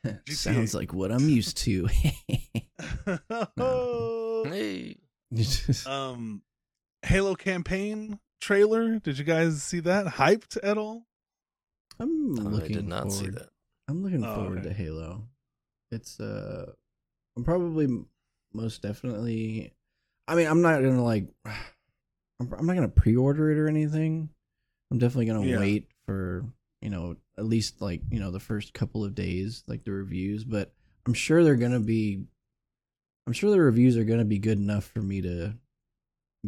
[LAUGHS] Sounds like what I'm used to. [LAUGHS] hey. um Halo campaign trailer. Did you guys see that? Hyped at all? I'm I looking did not see forward. that. I'm looking Oh, forward okay. to Halo. It's uh, I'm probably most definitely. I mean, I'm not gonna like. [SIGHS] I'm, I'm not gonna pre-order it or anything. I'm definitely gonna Yeah. wait for you know at least like you know the first couple of days, like the reviews. But I'm sure they're gonna be. I'm sure the reviews are gonna be good enough for me to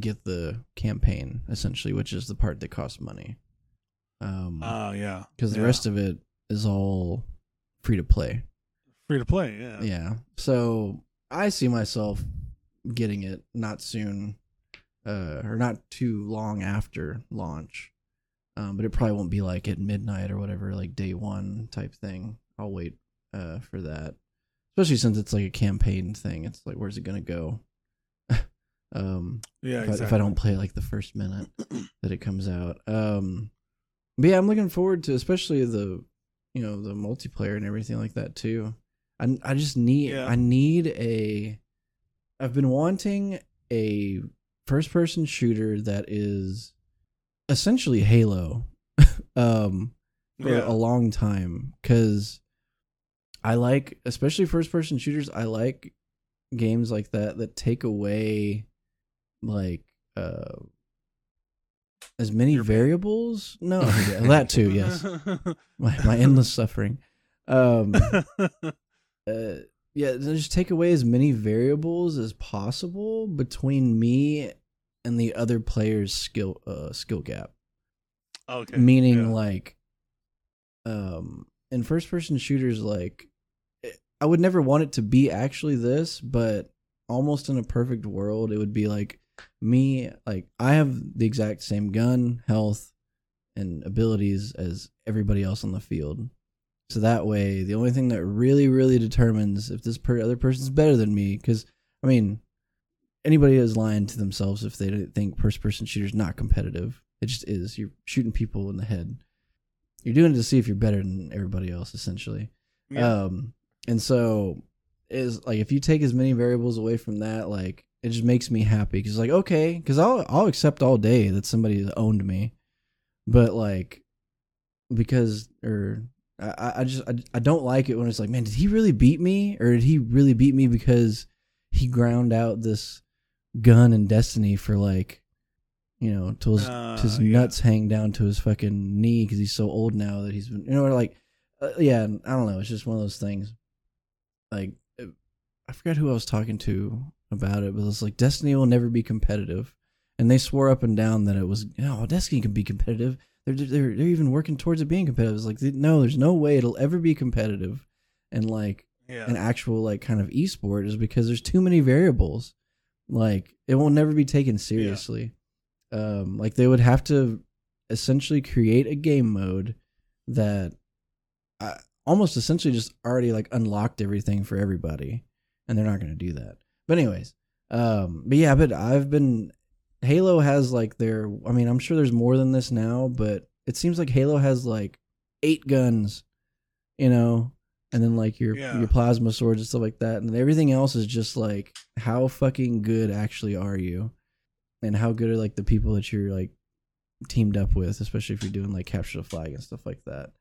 get the campaign essentially, which is the part that costs money. Um, Oh yeah. because the Yeah. rest of it is all free to play. free to play. Yeah. Yeah. So I see myself getting it not soon, uh, or not too long after launch. Um, but it probably won't be like at midnight or whatever, like day one type thing. I'll wait uh for that, especially since it's like a campaign thing. It's like, where's it gonna go? Um, Yeah. if, I, if I don't play like the first minute [CLEARS THROAT] that it comes out. Um, but yeah, I'm looking forward to especially the, you know, the multiplayer and everything like that too. I I just need Yeah. I need a. I've been wanting a first person shooter that is essentially Halo, [LAUGHS] um, for Yeah. a long time because I like especially first person shooters. I like games like that that take away like uh as many Your pain. variables. No, [LAUGHS] yeah, that too. Yes, [LAUGHS] my my endless suffering. Um, [LAUGHS] uh, yeah, just take away as many variables as possible between me and the other player's skill uh skill gap okay. meaning yeah. like um in first person shooters like i would never want it to be actually this but almost in a perfect world it would be like me like i have the exact same gun health and abilities as everybody else on the field. So that way the only thing that really really determines if this per- other person's better than me because i mean anybody is lying to themselves if they don't think first person shooters not competitive. It just is. You're shooting people in the head. You're doing it to see if you're better than everybody else essentially. Yeah. um and so is like if you take as many variables away from that like it just makes me happy because like okay because i'll i'll accept all day that somebody owned me but like because or I- I, just I, I don't like it when it's like man did he really beat me or did he really beat me because he ground out this gun in destiny for like you know till his, Uh, his yeah. nuts hang down to his fucking knee because he's so old now that he's been you know like uh, yeah i don't know it's just one of those things like uh, i forgot who i was talking to about it but it's like destiny will never be competitive. And they swore up and down that it was oh destiny can be competitive. They're they're, they're even working towards it being competitive. It's like no there's no way it'll ever be competitive and like yeah. an actual like kind of esport is because there's too many variables. Like it will never be taken seriously. Um like they would have to essentially create a game mode that uh, almost essentially just already like unlocked everything for everybody and they're not going to do that but anyways um but yeah but i've been halo has like their i mean i'm sure there's more than this now but it seems like halo has like eight guns you know? And then like your Yeah. your plasma swords and stuff like that and everything else is just like how fucking good actually are you? And how good are like the people that you're like teamed up with especially if you're doing like capture the flag and stuff like that.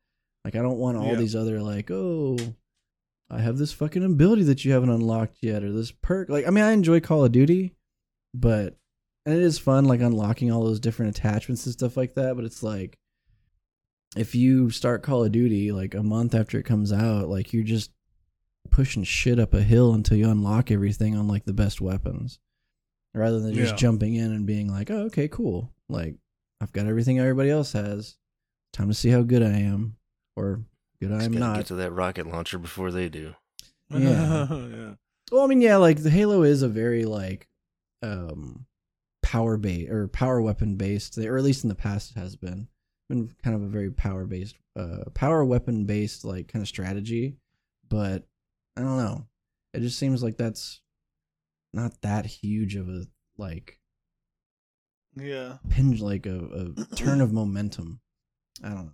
Like i don't want all these other like oh i have this fucking ability that you haven't unlocked yet or this perk. Like i mean i enjoy call of duty but and it is fun like unlocking all those different attachments and stuff like that but it's like if you start call of duty like a month after it comes out like you're just pushing shit up a hill until you unlock everything on like the best weapons rather than just Yeah. jumping in and being like oh okay cool. Like i've got everything everybody else has. Time to see how good i am or good i'm not get to that rocket launcher before they do. [LAUGHS] yeah. yeah. [LAUGHS] Well, I mean, yeah, like the Halo is a very like um power based or power weapon based, or at least in the past it has been been kind of a very power based, uh, power weapon based like kind of strategy. But I don't know, it just seems like that's not that huge of a like Yeah. pinch, like a, a turn of [CLEARS THROAT] momentum. I don't know.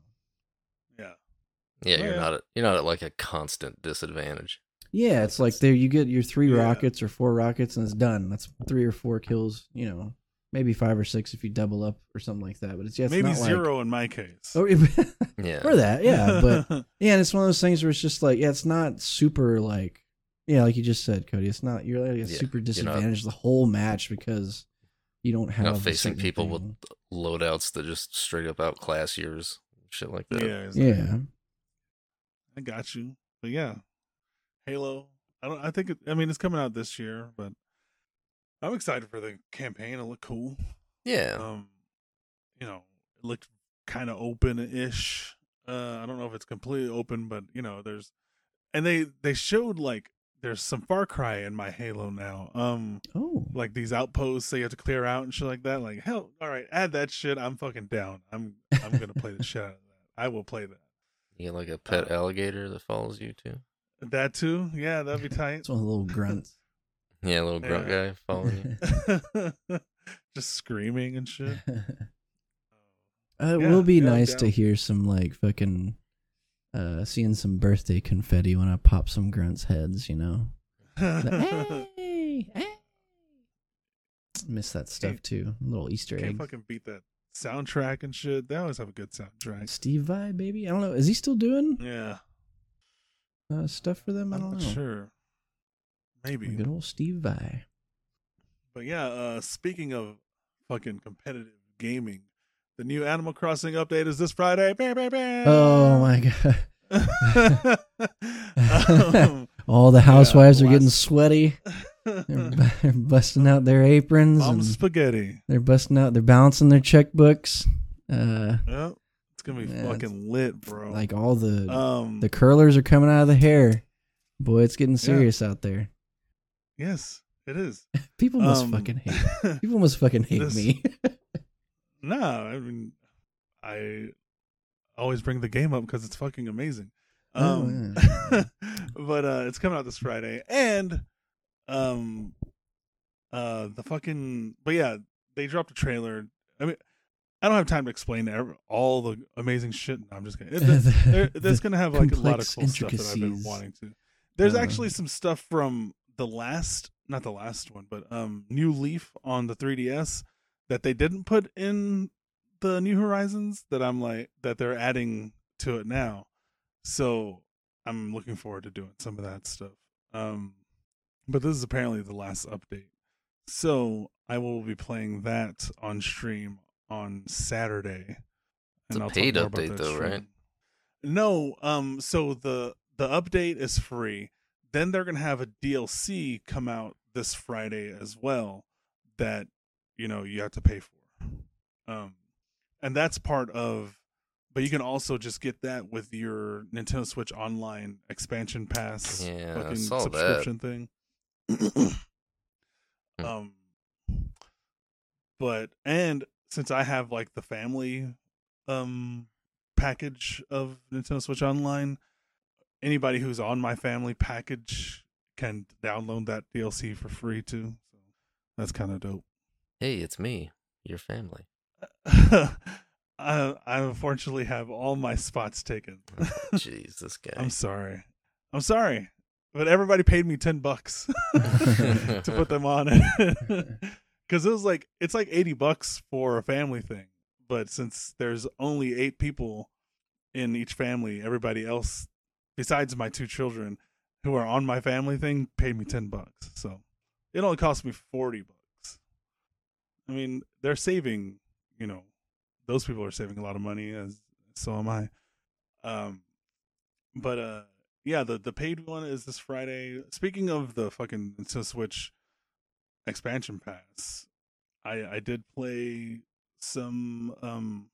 Yeah. Yeah, you're yeah. not at, you're not at like a constant disadvantage. Yeah, it's like there you get your three Yeah. rockets or four rockets and it's done. That's three or four kills, you know, maybe five or six if you double up or something like that. But it's yeah, it's Maybe not like- zero in my case. Oh, Yeah. [LAUGHS] or that, yeah. But [LAUGHS] yeah, and it's one of those things where it's just like, yeah, it's not super like, yeah, like you just said, Cody. It's not you're like a Yeah, super you're disadvantaged the whole match because you don't have You're not facing certain people with loadouts that just straight up outclass yours, shit like that. yeah, exactly. Yeah, I got you. But yeah, Halo. I don't. I think. It, I mean, it's coming out this year, but I'm excited for the campaign. It looked cool. Yeah. Um, you know, it looked kind of open-ish. Uh, I don't know if it's completely open, but you know, there's, and they they showed like there's some Far Cry in my Halo now. Um, Oh, like these outposts that you have to clear out and shit like that. Like hell, all right, add that shit. I'm fucking down. I'm I'm gonna play the [LAUGHS] shit out of that. I will play that. You get like a pet Uh, alligator that follows you too. That too. Yeah, that'd be [LAUGHS] tight. it's one of the little grunts. [LAUGHS] Yeah, little grunt Yeah. guy following you. [LAUGHS] Just screaming and shit. Uh, it Yeah, will be yeah, I'm nice to hear some like fucking uh seeing some birthday confetti when I pop some grunts heads, you know. The, hey, hey. Miss that stuff Can't- too. Little Easter egg. Can't egg. fucking beat that soundtrack and shit. They always have a good soundtrack. Steve Vai, baby. I don't know. Is he still doing Yeah, uh, stuff for them? I I'm don't not know. sure. Maybe. Good old Steve Vai. But yeah, uh speaking of fucking competitive gaming, the new Animal Crossing update is this Friday. Bam, bam, bam. Oh my god. [LAUGHS] [LAUGHS] um, [LAUGHS] All the housewives are getting last- sweaty. They're, [LAUGHS] they're [LAUGHS] busting out their aprons Mom and spaghetti. they're busting out. They're balancing their checkbooks. Uh, Yeah, it's gonna be Yeah, fucking lit, bro. like all the um, the curlers are coming out of the hair. Boy, it's getting serious out there. yes, it is. [LAUGHS] People must Um, fucking hate. People must fucking hate this- me. no, I mean, I always bring the game up because it's fucking amazing. Oh, Um, but uh, it's coming out this Friday, and um, uh, the fucking but yeah, they dropped a trailer. I mean, I don't have time to explain all the amazing shit. No, I'm just kidding. [LAUGHS] There, there's gonna have like a lot of cool stuff that I've been wanting to. There's Uh. actually some stuff from the last, not the last one, but um, New Leaf on the 3DS that they didn't put in the New Horizons that I'm like that they're adding to it now. So I'm looking forward to doing some of that stuff. Um, but this is apparently the last update. So I will be playing that on stream on Saturday. It's a I'll paid update though, right? No, um so the the update is free. Then they're going to have a DLC come out this Friday as well that you know you have to pay for. Um and that's part of but you can also just get that with your Nintendo Switch online expansion pass Yeah, fucking saw that. subscription thing. [CLEARS THROAT] Hmm. um but and since I have like the family um package of Nintendo Switch Online, anybody who's on my family package can download that DLC for free too. So that's kind of dope. Hey, it's me, your family. [LAUGHS] I, I unfortunately have all my spots taken. Jeez, this guy. I'm sorry. I'm sorry. But everybody paid me 10 bucks [LAUGHS] to put them on. [LAUGHS] Cuz it was like it's like 80 bucks for a family thing. But since there's only 8 people in each family, everybody else besides my two children who are on my family thing paid me 10 bucks. So it only cost me 40 bucks. I mean, they're saving, you know, those people are saving a lot of money as so am I. Um but uh yeah, the the paid one is this Friday. Speaking of the fucking Nintendo Switch expansion pass, I I did play some um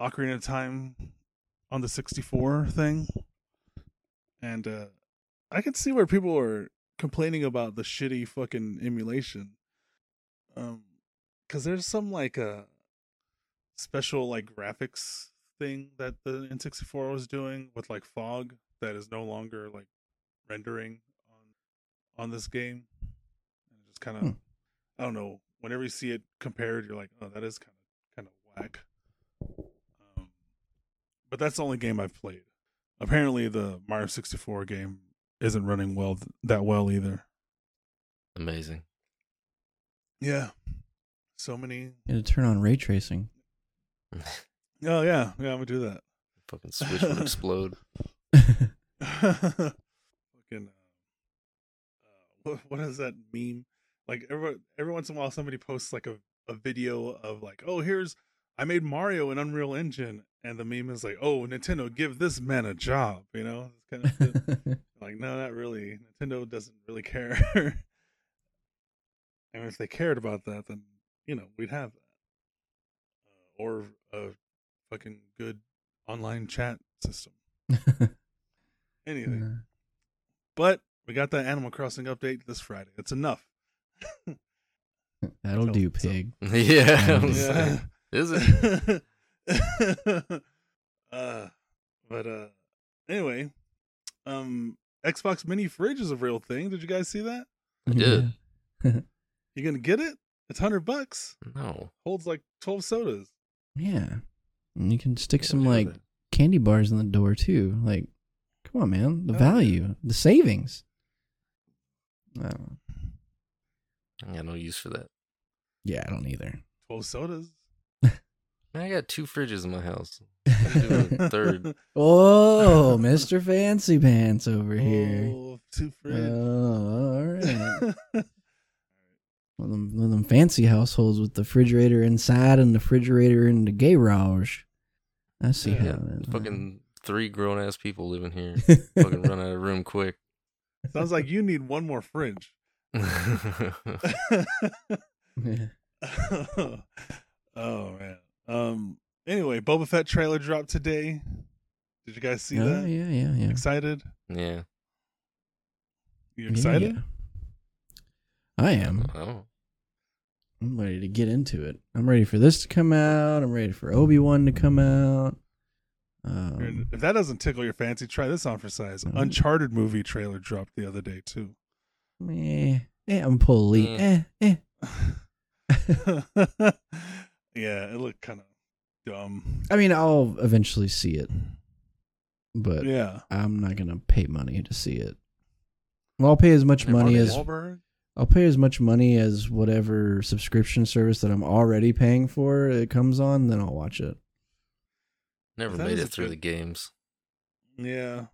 Ocarina of Time on the 64 thing. And uh I can see where people are complaining about the shitty fucking emulation. Um cuz there's some like a special like graphics thing that the N64 was doing with like fog that is no longer like rendering on on this game. And just kind of Hmm. I don't know. Whenever you see it compared, you're like, oh, that is kind of kind of whack. Um, but that's the only game I've played. Apparently, the Mario 64 game isn't running well th- that well either. Amazing. Yeah. so many. Gonna turn on ray tracing. [LAUGHS] Oh yeah, yeah, I'm gonna do that. Fucking Switch would [LAUGHS] explode. [LAUGHS] [LAUGHS] Fucking. Uh, uh, what, [LAUGHS] what is that meme? Like every every once in a while, somebody posts like a, a video of like, oh, here's I made Mario in Unreal Engine, and the meme is like, oh, Nintendo, give this man a job. You know, it's kind of [LAUGHS] like, no, not really. Nintendo doesn't really care. and if they cared about that, then you know we'd have that, uh, or a fucking good online chat system. Anything. But we got that Animal Crossing update this Friday. That's enough. [LAUGHS] That'll So- do, so- pig. [LAUGHS] yeah. Yeah. Is it? [LAUGHS] uh, but uh, anyway, um, Xbox Mini fridge is a real thing. Did you guys see that? I did. You gonna get it? It's hundred bucks. No. Holds like twelve sodas. Yeah. And you can stick some like candy bars in the door too. Like, come on, man. The Oh, yeah. value, the savings. Oh, I got no use for that. yeah, I don't either. Twelve sodas. [LAUGHS] Man, I got two fridges in my house. [LAUGHS] can do a third. [LAUGHS] Oh, Mr. Fancy Pants over here. Oh, two Oh, fridges. all right. One of, them, one of them fancy households with the refrigerator inside and the refrigerator in the garage. I see Yeah, how it is. Uh, Fucking three grown ass people living here. [LAUGHS] Fucking run out of room quick. Sounds like you need one more fridge. Yeah. [LAUGHS] [LAUGHS] oh man. Um. Anyway, Boba Fett trailer dropped today. Did you guys see oh, that? yeah, yeah, yeah. Excited? yeah. You Yeah, excited? yeah. I am. Oh. I'm ready to get into it. I'm ready for this to come out. I'm ready for Obi Wan to come out. And Um, If that doesn't tickle your fancy, try this on for size. Mhm. Uncharted movie trailer dropped the other day too. eh, eh, I'm pull elite. Eh, eh. yeah, it looked kind of dumb. I mean, I'll eventually see it, but Yeah. I'm not gonna pay money to see it. Well, I'll pay as much Hey, money Mark as Wahlberg. I'll pay as much money as whatever subscription service that I'm already paying for it comes on. Then I'll watch it. Never That made it through good- the games. Yeah.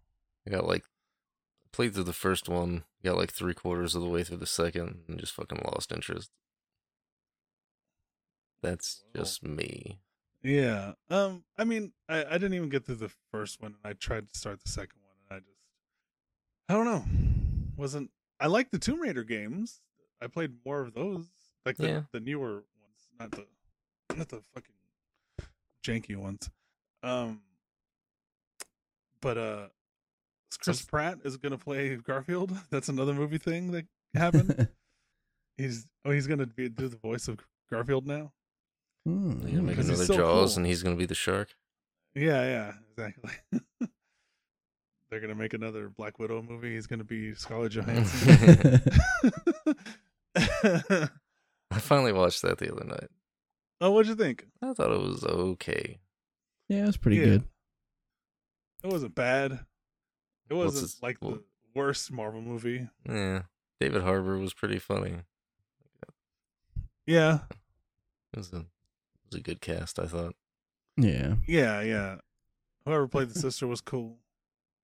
I got like played through the first one, got like three quarters of the way through the second, and just fucking lost interest. That's just me. Yeah. Um. I mean, I, I didn't even get through the first one, and I tried to start the second one, and I just, I don't know, wasn't. I like the Tomb Raider games. I played more of those, like the Yeah. the newer ones, not the, not the fucking janky ones. Um. But uh, Chris Sounds- Pratt is gonna play Garfield. [LAUGHS] That's another movie thing that happened. [LAUGHS] he's oh, he's gonna be do the voice of Garfield now. Hmm, They're gonna make another so Jaws, cool. and he's gonna be the shark. Yeah, yeah, exactly. [LAUGHS] They're gonna make another Black Widow movie. He's gonna be Scarlett Johansson. I finally watched that the other night. oh, what'd you think? I thought it was okay. Yeah, it was pretty Yeah. good. It wasn't bad. It wasn't his- like what- the worst Marvel movie. Yeah, David Harbour was pretty funny. Yeah, It was a it was a good cast. I thought. Yeah. yeah, yeah. Whoever played the sister was cool.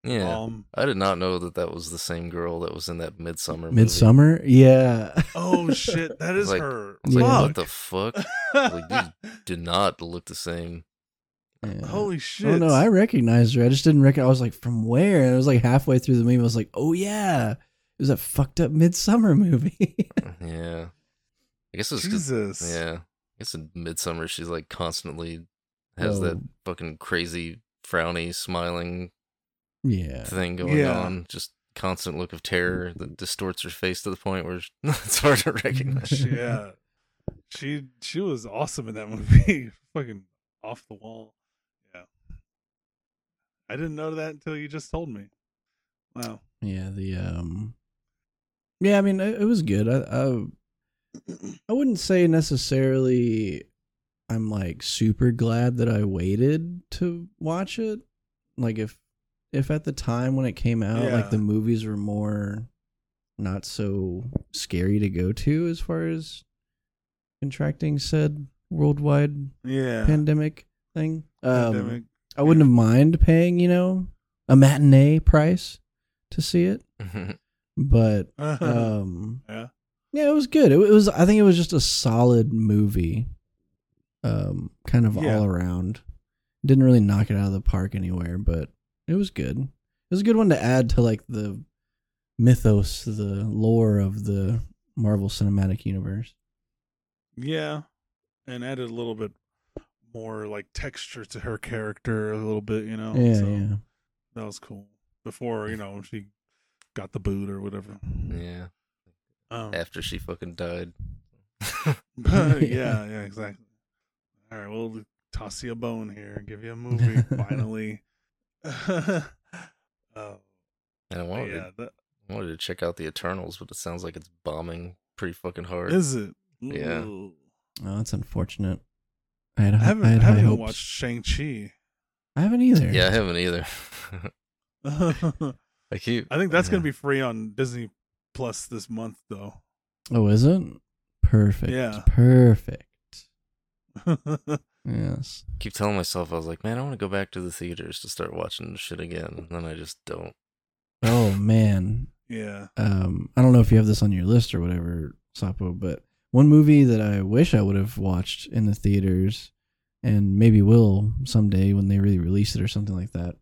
Yeah, Um. I did not know that that was the same girl that was in that Midsummer. movie. Midsummer. Yeah. Oh shit, that is Like- her. I was like, what the fuck? Like, these [LAUGHS] did not look the same. Yeah. Holy shit! Oh no, I recognized her. I just didn't recognize. I was like, from where? And it was like halfway through the movie. I was like, oh yeah, it was that fucked up Midsummer movie. [LAUGHS] [LAUGHS] Yeah, I guess it's 'cause- Jesus. yeah. I guess in Midsummer she's like constantly has that Oh. fucking crazy frowny smiling yeah. thing going Yeah. on. Just constant look of terror that distorts her face to the point where [LAUGHS] it's hard to recognize. yeah. She she was awesome in that movie. Fucking off the wall. I didn't know that until you just told me. Wow. Yeah. The um. Yeah, I mean, it, it was good. I, I [CLEARS THROAT] I wouldn't say necessarily. I'm like super glad that I waited to watch it. Like if if at the time when it came out, Yeah. like the movies were more not so scary to go to as far as contracting said worldwide Yeah. pandemic thing. Um, Pandemic. I wouldn't have mind paying, you know, a matinee price to see it, but [LAUGHS] um, yeah. yeah, it was good. It, was. I think it was just a solid movie, um, kind of Yeah. all around. Didn't really knock it out of the park anywhere, but it was good. It was a good one to add to like the mythos, the lore of the Marvel Cinematic Universe. Yeah. And added a little bit more like texture to her character a little bit, you know. yeah, so yeah. That was cool. Before, you know, she got the boot or whatever. yeah. Um, After she fucking died. [LAUGHS] yeah, [LAUGHS] yeah, exactly. All right, we'll toss you a bone here and give you a movie [LAUGHS] finally. uh, And I wanted, yeah, to, that I wanted to check out the Eternals, but it sounds like it's bombing pretty fucking hard. is it. Yeah. Ooh. Oh, that's unfortunate. I had, I I haven't, I I haven't hopes. watched Shang Chi. I haven't either. yeah, I haven't either. [LAUGHS] [LAUGHS] I keep. I think that's gonna be free on Disney Plus this month, though. Oh, is it? Perfect. Yeah. Perfect. [LAUGHS] Yes. keep telling myself I was like, man, I want to go back to the theaters to start watching shit again, and then I just don't. Oh man. yeah. Um, I don't know if you have this on your list or whatever, Sapo, but one movie that I wish I would have watched in the theaters, and maybe will someday when they really release it or something like that,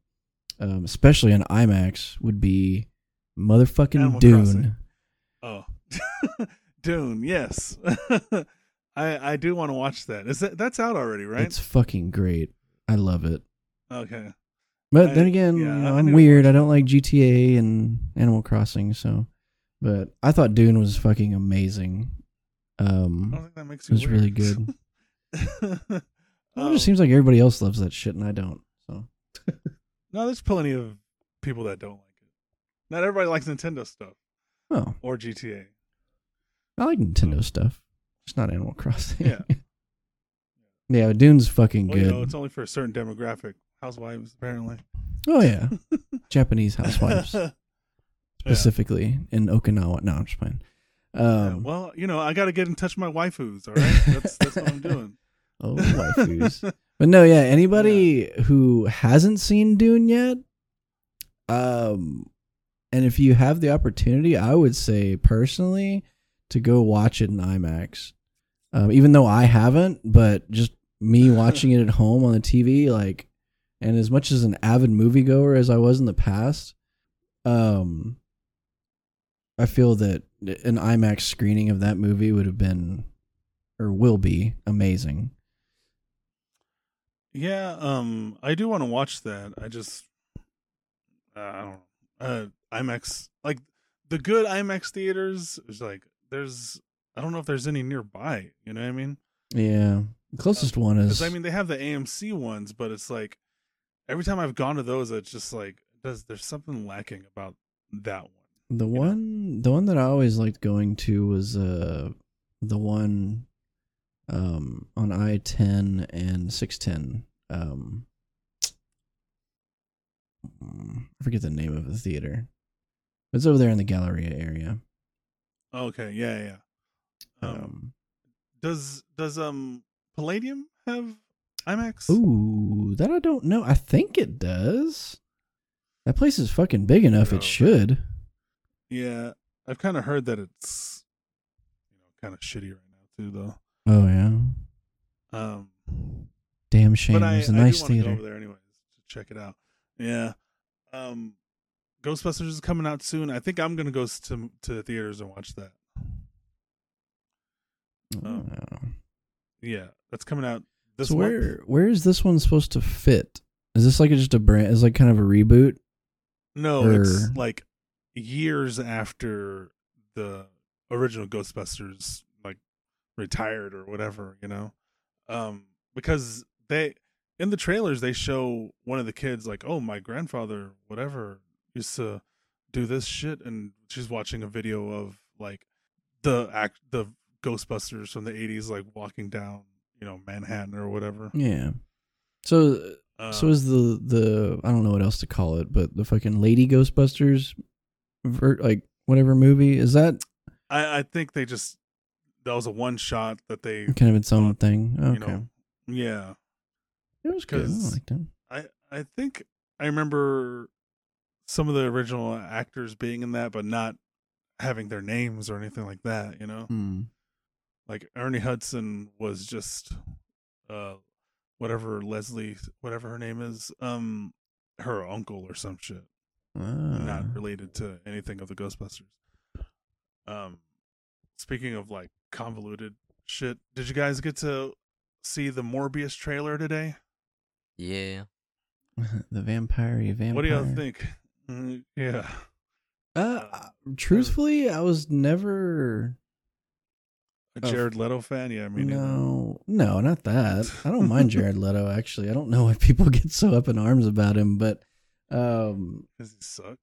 um, especially on IMAX, would be motherfucking Animal Dune. Crossing. Oh, [LAUGHS] Dune. Yes, [LAUGHS] I I do want to watch that. Is that that's out already, right? It's fucking great. I love it. okay. But I- then again, yeah, you know, I'm weird. I don't like GTA and Animal Crossing, so. But I thought Dune was fucking amazing. I don't Um, think that makes you. It was really weird. well, [LAUGHS] it Um, just seems like everybody else loves that shit, and I don't. So [LAUGHS] no, there's plenty of people that don't like it. Not everybody likes Nintendo stuff oh, or GTA. I like Nintendo stuff, It's not Animal [LAUGHS] Crossing. Yeah. yeah, Dune's fucking Well, good. you know, it's only for a certain demographic. Housewives, apparently. oh yeah, Japanese housewives Yeah. specifically in Okinawa. No, I'm just playing. Yeah, Um, well, you know, I got to get in touch with my waifus. All right, that's that's what I'm doing. [LAUGHS] oh, waifus. But no, yeah, anybody who hasn't seen Dune yet, um, and if you have the opportunity, I would say personally to go watch it in IMAX. Um, even though I haven't, but just me [LAUGHS] watching it at home on the TV, like, and as much as an avid moviegoer as I was in the past, um, I feel that an IMAX screening of that movie would have been, or will be, amazing. Yeah, um, I do want to watch that. I just, uh, I don't know. Uh, IMAX, like the good IMAX theaters, is like there's. I don't know if there's any nearby. You know what I mean? Yeah, the closest one is. I mean, they have the AMC ones, but it's like every time I've gone to those, it's just like does there's something lacking about that one. The know? one, the one that I always liked going to was uh the one, um, on I ten and six ten. Um, I forget the name of the theater. It's over there in the Galleria area. Okay, yeah, yeah. Um, Um, does does um Palladium have IMAX? ooh, that I don't know. I think it does. That place is fucking big enough. Oh, It should. Yeah, I've kind of heard that it's you know kind of shitty right now too, though. Oh yeah. Um, Damn shame. but I, it was a I nice do want to go theater. over there anyways to check it out. Yeah. Um, Ghostbusters is coming out soon. I think I'm gonna go to to the theaters and watch that. Oh. Yeah, that's coming out this so month. where where is this one supposed to fit? Is this like a, just a brand? Is like kind of a reboot? No, it's like years after the original Ghostbusters like retired or whatever, you know. Um because they in the trailers they show one of the kids like, "Oh, my grandfather whatever used to do this shit." And she's watching a video of like the act the Ghostbusters from the 80s like walking down, you know, Manhattan or whatever. Yeah. So Um, so is the the I don't know what else to call it, but the fucking Lady Ghostbusters, ver- like whatever movie is that? I I think they just that was a one shot that they Kind of its own thing. Okay. you know yeah it was good. I liked it. I I think I remember some of the original actors being in that, but not having their names or anything like that. You know, Hmm. like Ernie Hudson was just uh whatever Leslie, whatever her name is, um, her uncle or some shit, Ah. not related to anything of the Ghostbusters. Um, speaking of like convoluted shit, did you guys get to see the Morbius trailer today? Yeah. [LAUGHS] the vampire vampire. What do y'all think? Mm, yeah. Uh, truthfully, I was never. A Oh, Jared Leto fan? Yeah, I mean, no, no, not that. I don't mind [LAUGHS] Jared Leto. Actually, I don't know why people [LAUGHS] get so up in arms about him, but um, because he sucks.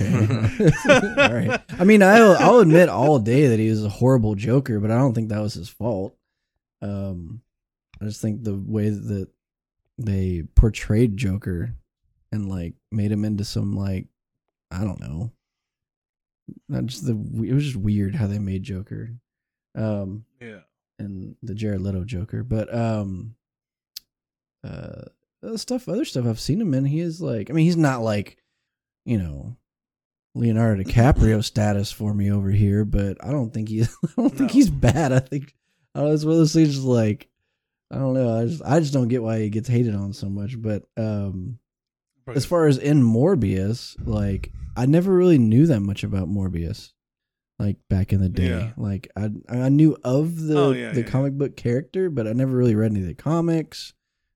okay, [LAUGHS] all right. I mean, I'll I'll admit all day that he was a horrible Joker, but I don't think that was his fault. Um, I just think the way that they portrayed Joker and like made him into some like I don't know. Not just the it was just weird how they made Joker. Um, Yeah. and the Jared Leto Joker. But um uh the stuff other stuff I've seen him in, he is like I mean he's not like, you know, Leonardo DiCaprio [LAUGHS] status for me over here, but I don't think he's [LAUGHS] I don't think he's bad. I think I was one of those things like I don't know. I just I just don't get why he gets hated on so much. But um as far as in Morbius, like I never really knew that much about Morbius. Like back in the day, Yeah. like I I knew of the Oh, yeah, the yeah, comic book character, but I never really read any of the comics.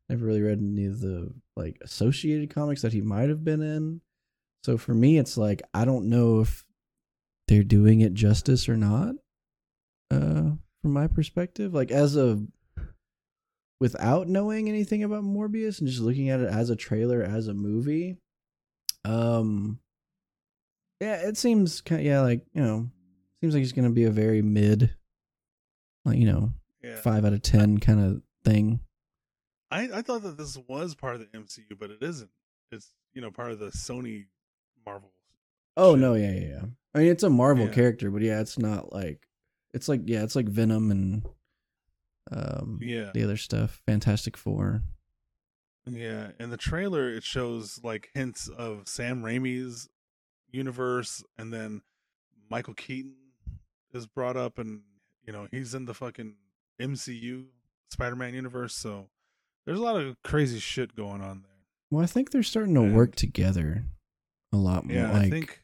I've never really read any of the like associated comics that he might have been in. So for me, it's like I don't know if they're doing it justice or not. Uh, from my perspective, like as a without knowing anything about Morbius and just looking at it as a trailer, as a movie, um, yeah, it seems kind yeah, like you know, seems like it's gonna be a very mid, like you know, yeah. five out of ten kind of thing. I, I thought that this was part of the MCU, but it isn't. It's you know part of the Sony Marvel. Oh shit. no, yeah, yeah, yeah. I mean, it's a Marvel Yeah. character, but yeah, it's not like it's like yeah, it's like Venom and um Yeah, the other stuff, Fantastic Four. yeah. In the trailer, it shows like hints of Sam Raimi's universe, and then Michael Keaton is brought up, and you know he's in the fucking MCU Spider-Man universe. So there's a lot of crazy shit going on there. Well, I think they're starting to And- work together a lot more. Yeah, like, I think.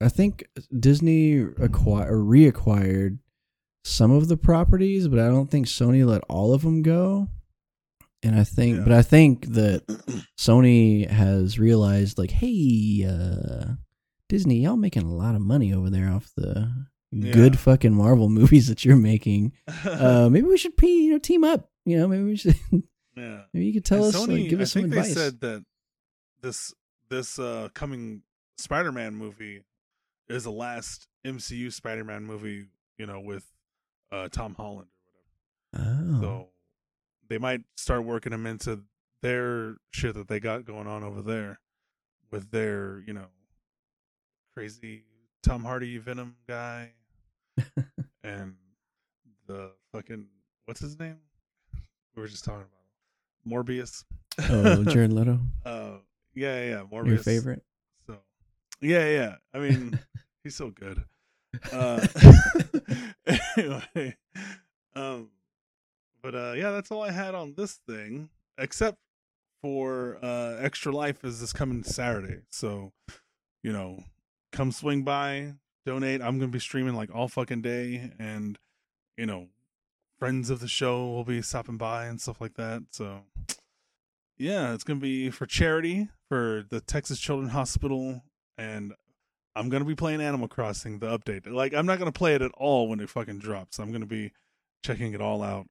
I think Disney acquired reacquired some of the properties, but I don't think Sony let all of them go. And I think, Yeah. but I think that Sony has realized, like, hey, uh, Disney, y'all making a lot of money over there off the good fucking Marvel [LAUGHS] movies that you're making. [LAUGHS] Uh, maybe we should, you know, team up. You know, maybe we should. Yeah. maybe you could tell And us, Sony, like, give I us some think advice. they said that this this uh coming Spider-Man movie is the last MCU Spider-Man movie, you know, with uh Tom Holland or whatever. oh, So they might start working him into their shit that they got going on over there with their, you know, crazy Tom Hardy Venom guy [LAUGHS] and the fucking what's his name? We were just talking about. Morbius. oh, [LAUGHS] Jared Leto, Uh, yeah, yeah, Morbius. your favorite. So, yeah, yeah. I mean, he's so good. Uh, [LAUGHS] anyway, um, but uh, yeah, that's all I had on this thing, except for uh, Extra Life is this coming Saturday. So, you know, come swing by, donate. I'm gonna be streaming like all fucking day, and you know, friends of the show will be stopping by and stuff like that. So, yeah, it's gonna be for charity for the Texas Children's Hospital, and I'm gonna be playing Animal Crossing, the update. Like, I'm not gonna play it at all when it fucking drops. I'm gonna be checking it all out,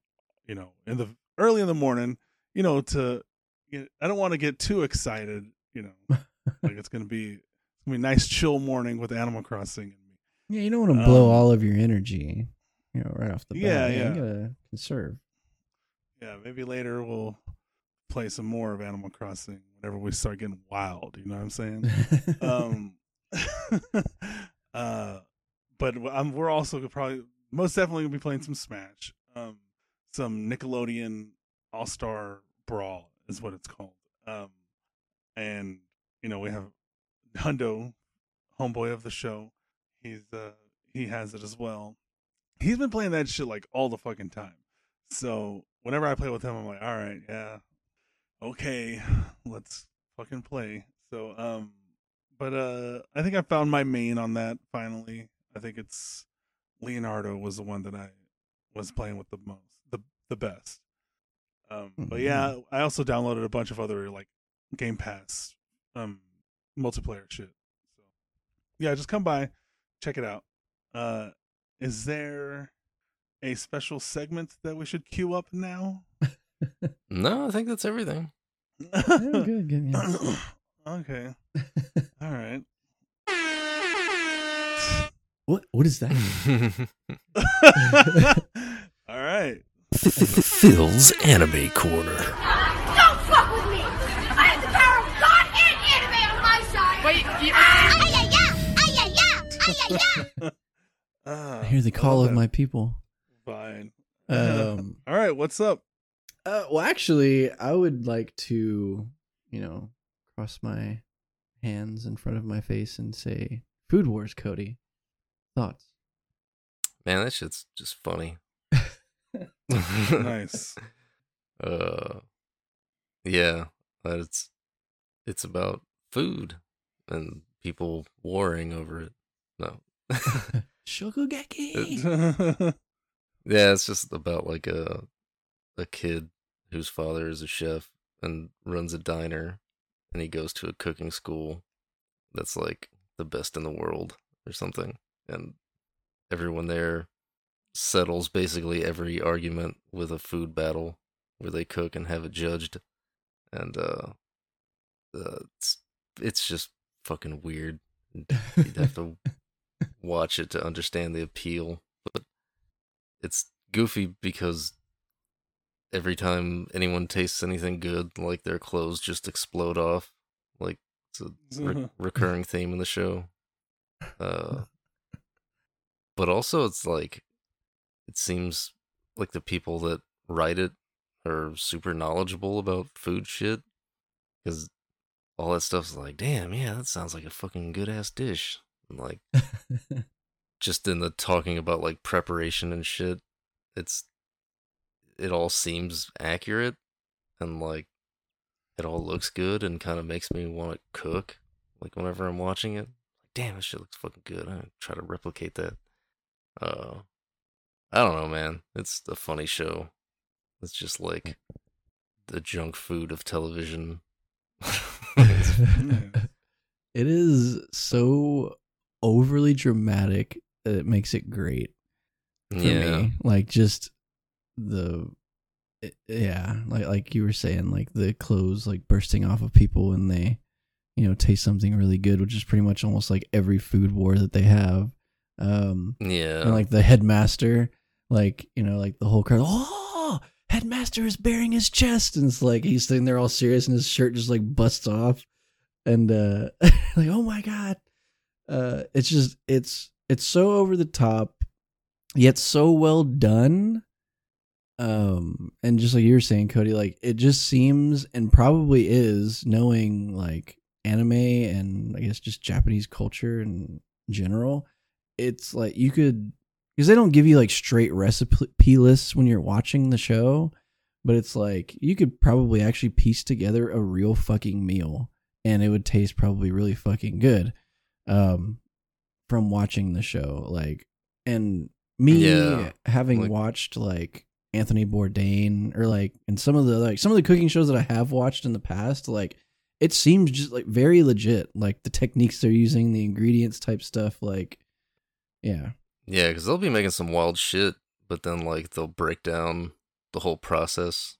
you know, in the early in the morning, you know, to you know, I don't want to get too excited, you know, [LAUGHS] like it's gonna be it's gonna be a nice chill morning with Animal Crossing. Yeah, you don't want to blow Um, all of your energy, you know, right off the bat. Yeah, You yeah. gotta conserve. Yeah, maybe later we'll play some more of Animal Crossing whenever we start getting wild. You know what I'm saying? um, [LAUGHS] [LAUGHS] uh, but I'm, we're also probably most definitely gonna be playing some Smash. Um, some Nickelodeon All Star Brawl is what it's called. Um, and you know we have Hundo, homeboy of the show. He's uh he has it as well. He's been playing that shit like all the fucking time. So whenever I play with him, I'm like, all right, yeah, okay, [SIGHS] let's fucking play. So um, but uh, I think I found my main on that finally. I think it's Leonardo was the one that I was playing with the most, the the best. Um, but yeah, I also downloaded a bunch of other like Game Pass um multiplayer shit. So yeah, just come by, check it out. Uh, is there a special segment that we should queue up now? [LAUGHS] No, I think that's everything. [LAUGHS] Good, good. Yeah. okay. [LAUGHS] All right. What what is that? All right. Phil's Anime Corner. Don't fuck with me! I have the power of God and anime on my side! Wait, you, Ah, I hear the call of that. my people. Fine. Um, [LAUGHS] All right. What's up? uh, well, actually, I would like to, you know, cross my hands in front of my face and say, "Food Wars, Cody." Thoughts? Man, that shit's just funny. Nice. [LAUGHS] Uh, yeah, that it's it's about food and people warring over it. No. [LAUGHS] Shokugeki. [LAUGHS] Yeah, it's just about like a a kid whose father is a chef and runs a diner and he goes to a cooking school that's like the best in the world or something and everyone there settles basically every argument with a food battle where they cook and have it judged and uh, uh it's it's just fucking weird you'd have to [LAUGHS] watch it to understand the appeal but it's goofy because every time anyone tastes anything good, like their clothes just explode off. Like it's a re- recurring theme in the show. Uh, [LAUGHS] but also, it's like it seems like the people that write it are super knowledgeable about food shit because all that stuff's like, damn, yeah, that sounds like a fucking good ass dish. And, like [LAUGHS] just in the talking about like preparation and shit, it's it all seems accurate and like it all looks good and kind of makes me want to cook. Like whenever I'm watching it, damn, this shit looks fucking good. I try to replicate that. Uh, I don't know, man. It's a funny show. It's just like the junk food of television. [LAUGHS] [LAUGHS] it is so overly dramatic that it makes it great for yeah, me. Like just the it- yeah, like like you were saying, like the clothes like bursting off of people when they, you know, taste something really good, which is pretty much almost like every food war that they have. Um yeah. and like the headmaster, like, you know, like the whole crowd, oh headmaster is bearing his chest and it's like he's sitting there all serious and his shirt just like busts off and uh [LAUGHS] like oh my god uh it's just it's it's so over the top yet so well done. Um and just like you were saying cody like it just seems and probably is knowing like anime and i guess just japanese culture in general it's like you could because they don't give you like straight recipe lists when you're watching the show but it's like you could probably actually piece together a real fucking meal and it would taste probably really fucking good um from watching the show like and me Yeah, having like- watched like Anthony Bourdain or like and some of the like some of the cooking shows that I have watched in the past like it seems just like very legit like the techniques they're using the ingredients type stuff like yeah. Yeah, because they'll be making some wild shit, but then like they'll break down the whole process,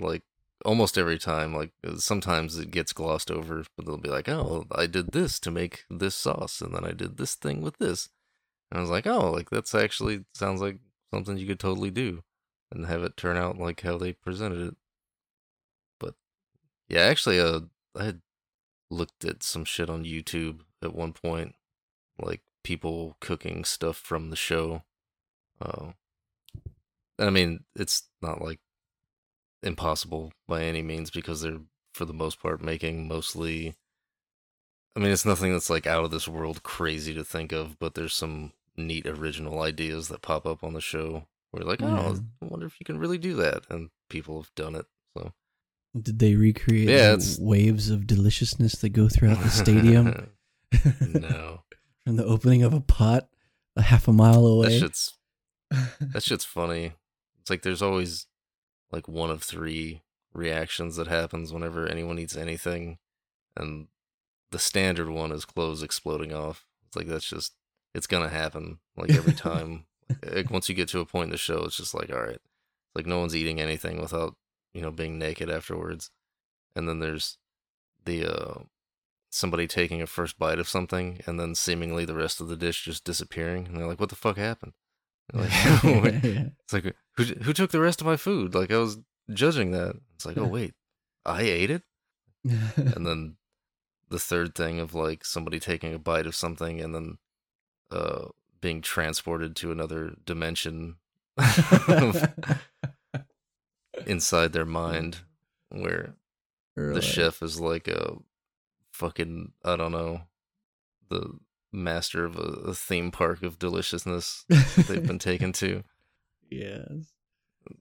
like almost every time. Like uh, sometimes it gets glossed over, but they'll be like, "Oh, I did this to make this sauce, and then I did this thing with this." And I was like, "Oh, like that's actually sounds like something you could totally do, and have it turn out like how they presented it." But yeah, actually, uh, I had looked at some shit on YouTube at one point, like people cooking stuff from the show Oh, I mean, it's not like impossible by any means because they're for the most part making mostly. I mean, it's nothing that's like out of this world crazy to think of, but there's some neat original ideas that pop up on the show. Where you're like, oh, mm-hmm. I wonder if you can really do that, and people have done it. So Did they recreate Yeah, the waves of deliciousness that go throughout the stadium [LAUGHS] no, [LAUGHS] from the opening of a pot a half a mile that away? shit's that shit's funny. It's like there's always like one of three reactions that happens whenever anyone eats anything, and the standard one is clothes exploding off. It's like that's just it's gonna happen like every [LAUGHS] time. like once you get to a point in the show, it's just like all right, like no one's eating anything without you know being naked afterwards, and then there's the uh somebody taking a first bite of something and then seemingly the rest of the dish just disappearing, and they're like, what the fuck happened? Like, [LAUGHS] [LAUGHS] it's like who who took the rest of my food? Like I was judging that. It's like, oh wait, I ate it. [LAUGHS] And then the third thing of like somebody taking a bite of something and then uh being transported to another dimension [LAUGHS] inside their mind where Or the chef is like a fucking I don't know the master of a, a theme park of deliciousness they've been taken to. [LAUGHS] yes.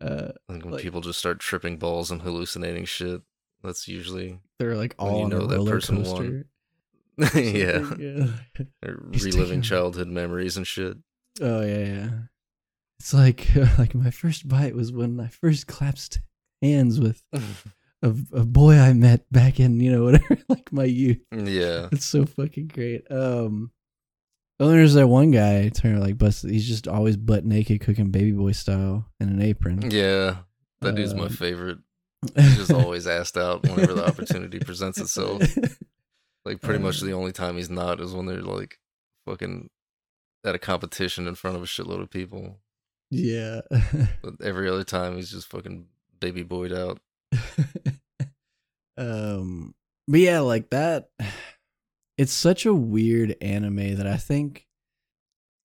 Uh, Like when Like- people just start tripping balls and hallucinating shit. That's usually they're like all you on know a that roller person won. coaster. [LAUGHS] yeah, yeah. [LAUGHS] reliving childhood memories and shit. Oh yeah, yeah. It's like [LAUGHS] like my first bite was when I first clasped hands with a, a boy I met back in you know whatever like my youth. yeah, It's so fucking great. Um, oh, there's that one guy turn like busted. He's just always butt naked cooking baby boy style in an apron. yeah. That dude's my Um, favorite. [LAUGHS] He's just always asked out whenever the opportunity presents itself. [LAUGHS] Like pretty much Uh, the only time he's not is when they're like fucking at a competition in front of a shitload of people. yeah. But every other time he's just fucking baby boyed out. [LAUGHS] um but yeah like that it's such a weird anime that i think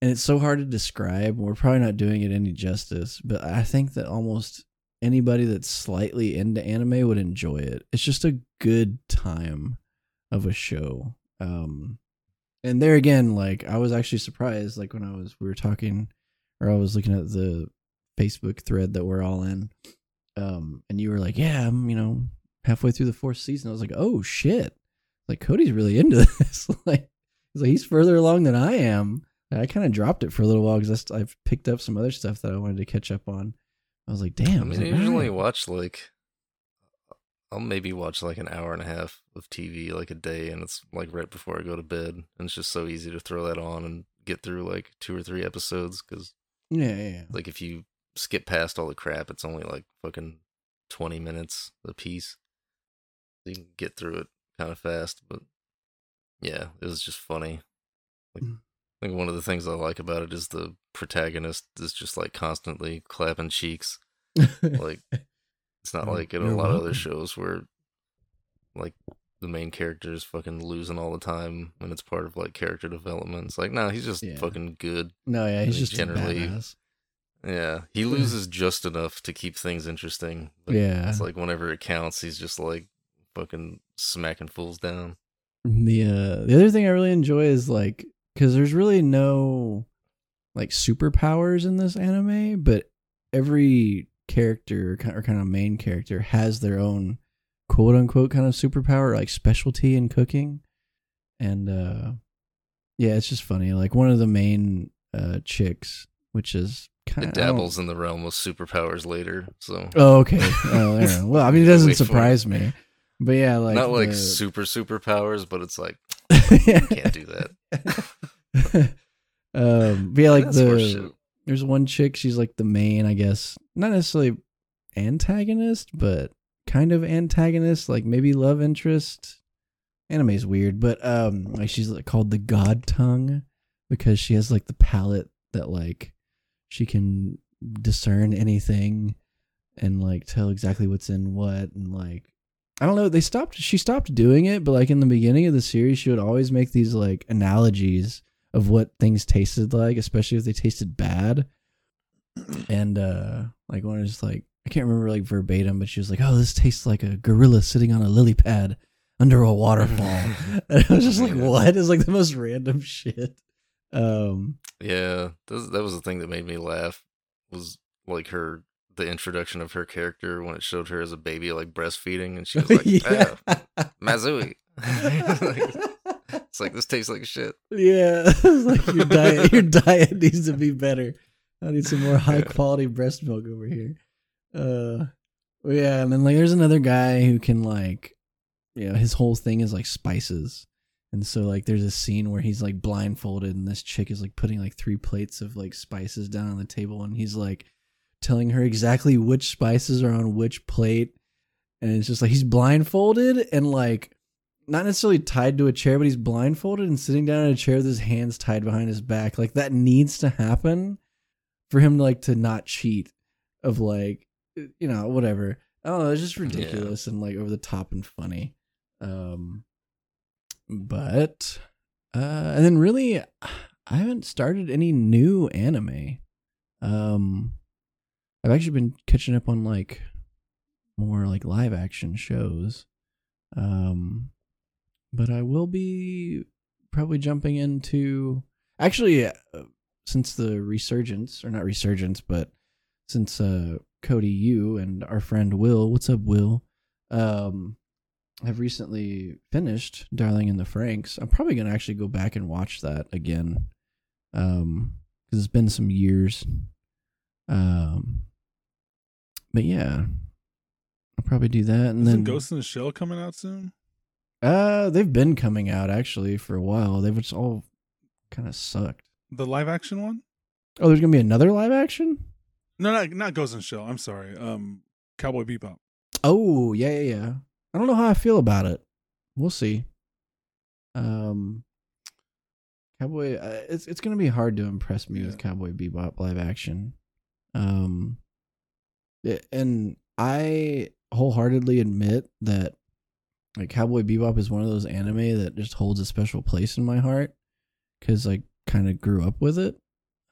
and it's so hard to describe we're probably not doing it any justice but i think that almost anybody that's slightly into anime would enjoy it. It's just a good time of a show. Um and there again like i was actually surprised like when i was we were talking or i was looking at the facebook thread that we're all in um and you were like yeah i'm you know halfway through the fourth season. I was like oh shit like cody's really into [LAUGHS] this. Like he's like he's further along than i am. I kind of dropped it for a little while because i've picked up some other stuff that i wanted to catch up on. I was like damn. I mean, I usually watch like I'll maybe watch like an hour and a half of TV like a day, and it's like right before I go to bed, and it's just so easy to throw that on and get through like two or three episodes because yeah yeah, yeah. like if you skip past all the crap, it's only like fucking twenty minutes a piece. You can get through it kind of fast, but yeah, it was just funny. Like, Mm. I think one of the things I like about it is the protagonist is just like constantly clapping cheeks. [LAUGHS] Like it's not like in a lot of other shows where like the main character is fucking losing all the time and it's part of like character development. It's like, no, he's just Yeah. fucking good. no yeah he's just generally-. Yeah, he loses just enough to keep things interesting. But Yeah. it's like whenever it counts, he's just like fucking smacking fools down. the uh the other thing i really enjoy is like because there's really no like superpowers in this anime but every character or kind of main character has their own quote unquote kind of superpower like specialty in cooking. And uh yeah it's just funny like one of the main uh chicks which is kind of dabbles in the realm of superpowers later, so. Oh okay. Oh [LAUGHS] well i mean it doesn't Wait for it. surprise me but yeah like not like the- super superpowers, but it's like yeah. can't do that. [LAUGHS] um, but yeah, like That's the there's one chick. She's like the main, I guess, not necessarily antagonist, but kind of antagonist, like maybe love interest. Anime's weird, but um, like she's like called the God Tongue because she has like the palate that like she can discern anything and like tell exactly what's in what and like I don't know. They stopped. She stopped doing it, but like in the beginning of the series, she would always make these like analogies of what things tasted like, especially if they tasted bad. and uh like one is like I can't remember like verbatim, but she was like, "Oh, this tastes like a gorilla sitting on a lily pad under a waterfall." [LAUGHS] [LAUGHS] and I was just like. "What?" It's like the most random shit. Um, Yeah, that was the thing that made me laugh. Was like her the introduction of her character when it showed her as a baby like breastfeeding, and she was like, [LAUGHS] yeah. "Ah, Mazui." [LAUGHS] it's like this tastes like shit. Yeah, [LAUGHS] it's like your diet, your diet needs to be better. I need some more high Yeah. quality breast milk over here. Uh, yeah, and then like there's another guy who can like, you know, his whole thing is like spices, and so like there's a scene where he's like blindfolded, and this chick is like putting like three plates of like spices down on the table, and he's like telling her exactly which spices are on which plate, and it's just like he's blindfolded and like not necessarily tied to a chair, but he's blindfolded and sitting down in a chair with his hands tied behind his back. Like that needs to happen for him to like to not cheat. Of like, you know, whatever. I don't know. It's just ridiculous and like over the top and funny. Um, but uh, and then really, I haven't started any new anime. Um, I've actually been catching up on like more like live action shows. Um, but I will be probably jumping into actually uh, since the resurgence or not resurgence, but since uh Cody you and our friend Will, what's up Will? Um have recently finished Darling in the Franxx. I'm probably to actually go back and watch that again. Um cuz it's been some years. Um but yeah. I'll probably do that and Isn't then Ghost in the Shell coming out soon? uh, they've been coming out actually for a while. They've just all kind of sucked. The live action one? Oh, there's gonna be another live action. No, not not Ghost in the Shell. I'm sorry. Um, Cowboy Bebop. Oh, yeah, yeah, yeah. I don't know how I feel about it. We'll see. Um, Cowboy, uh, it's it's gonna be hard to impress me with Cowboy Bebop live action. Um, and I wholeheartedly admit that like Cowboy Bebop is one of those anime that just holds a special place in my heart because I kind of grew up with it,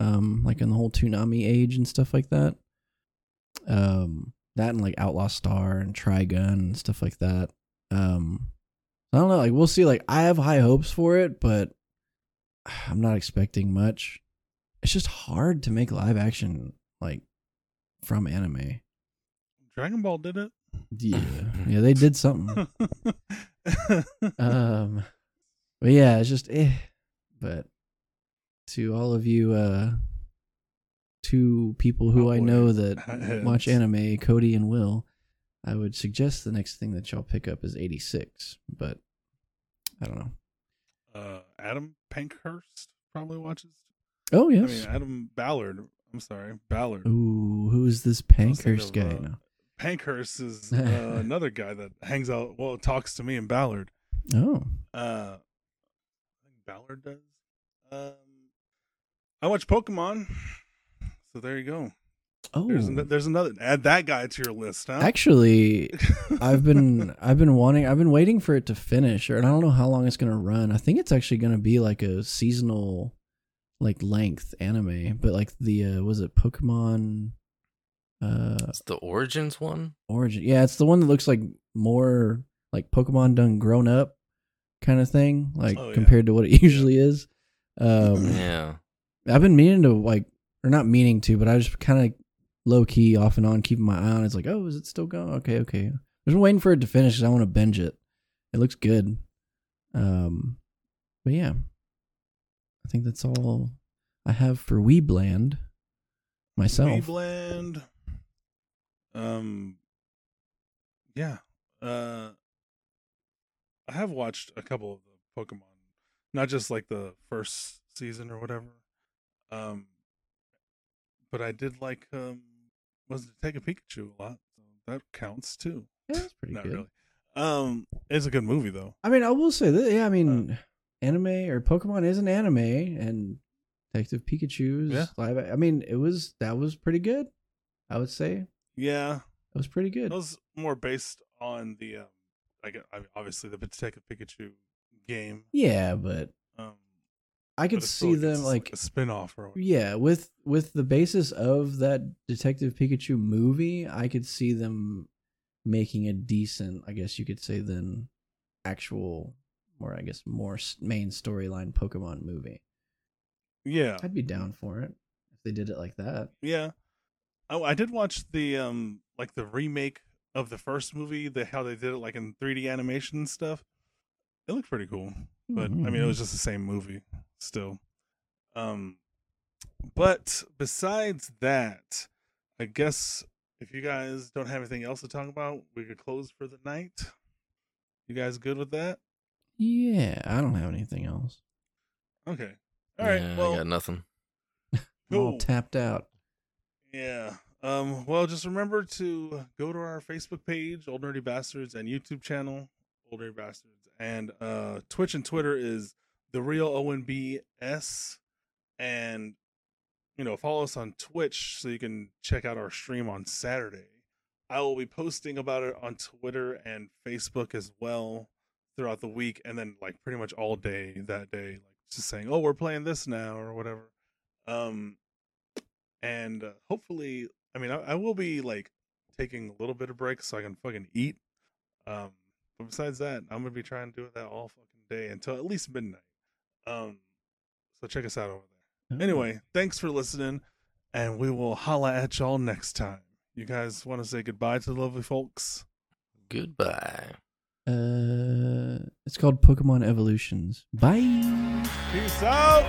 um, like in the whole Toonami age and stuff like that. Um, that and like Outlaw Star and Trigun and stuff like that. Um, I don't know. Like we'll see. Like I have high hopes for it, but [SIGHS] I'm not expecting much. It's just hard to make live action like from anime. Dragon Ball did it. Yeah, [LAUGHS] yeah, they did something. [LAUGHS] um, but yeah, it's just eh. But to all of you, uh, two people who I Cowboy know that [LAUGHS] heads. watch anime, Cody and Will, I would suggest the next thing that y'all pick up is 86. But I don't know. uh, Adam Pankhurst probably watches. Oh yes, I mean, Adam Ballard. I'm sorry, Ballard. Ooh, who is this Pankhurst of, guy? uh, No. Pankhurst is [LAUGHS] uh, another guy that hangs out. Well, talks to me and Ballard. Oh, Uh, I think Ballard does. Um, I watch Pokemon, so there you go. oh. There's an, there's another. Add that guy to your list, huh? Actually, [LAUGHS] I've been I've been wanting I've been waiting for it to finish, and I don't know how long it's gonna run. I think it's actually gonna be like a seasonal, like length anime. But like the uh, was it Pokemon, uh, It's the Origins one. Origin? Yeah, it's the one that looks like more like Pokemon done grown up, kind of thing, like Oh, yeah. compared to what it [LAUGHS] usually is. Um, Yeah. I've been meaning to like, or not meaning to, but I just kind of low key off and on keeping my eye on. it. It's like, oh, is it still going? Okay, okay. I'm just waiting for it to finish because I want to binge it. It looks good. Um, but yeah, I think that's all I have for Weebland myself. Weebland. Um. Yeah. Uh. I have watched a couple of the Pokemon, not just like the first season or whatever. Um. But I did like um. Was it Take a Pikachu a lot? So that counts too. Yeah, that's [LAUGHS] pretty not good. really. Um. It's a good movie though. I mean, I will say that. Yeah, I mean, anime or Pokemon is an anime, and Detective Pikachu's Yeah. live. I mean, it was that was pretty good. I would say Yeah. it was pretty good. It was more based on the um. Like I mean, obviously the Detective Pikachu game. Yeah, but Um. I could But see them it's like a spin-off or whatever. yeah, with with the basis of that Detective Pikachu movie, I could see them making a decent, I guess you could say, then actual, or I guess more main storyline Pokemon movie. Yeah. I'd be down for it if they did it like that. Yeah. Oh, I did watch the um like the remake of the first movie, the how they did it like in 3D animation and stuff. It looked pretty cool. But I mean it was just the same movie still. Um but besides that, I guess if you guys don't have anything else to talk about, we could close for the night. You guys good with that? yeah, I don't have anything else. Okay. All right. Yeah, well, I got nothing. I'm all tapped out. Yeah. Um, well, just remember to go to our Facebook page, Old Nerdy Bastards, and YouTube channel, Old Nerdy Bastards. And uh, Twitch and Twitter is The Real ONBS. And, you know, follow us on Twitch so you can check out our stream on Saturday. I will be posting about it on Twitter and Facebook as well throughout the week. And then, like, pretty much all day that day, like, just saying, oh, we're playing this now or whatever. Um, and uh, hopefully i mean I, I will be like taking a little bit of break so i can fucking eat um but besides that i'm gonna be trying to do that all fucking day until at least midnight um so check us out over there anyway thanks for listening and we will holla at y'all next time you guys want to say goodbye to the lovely folks Goodbye. Uh, it's called Pokemon Evolutions. Bye. peace out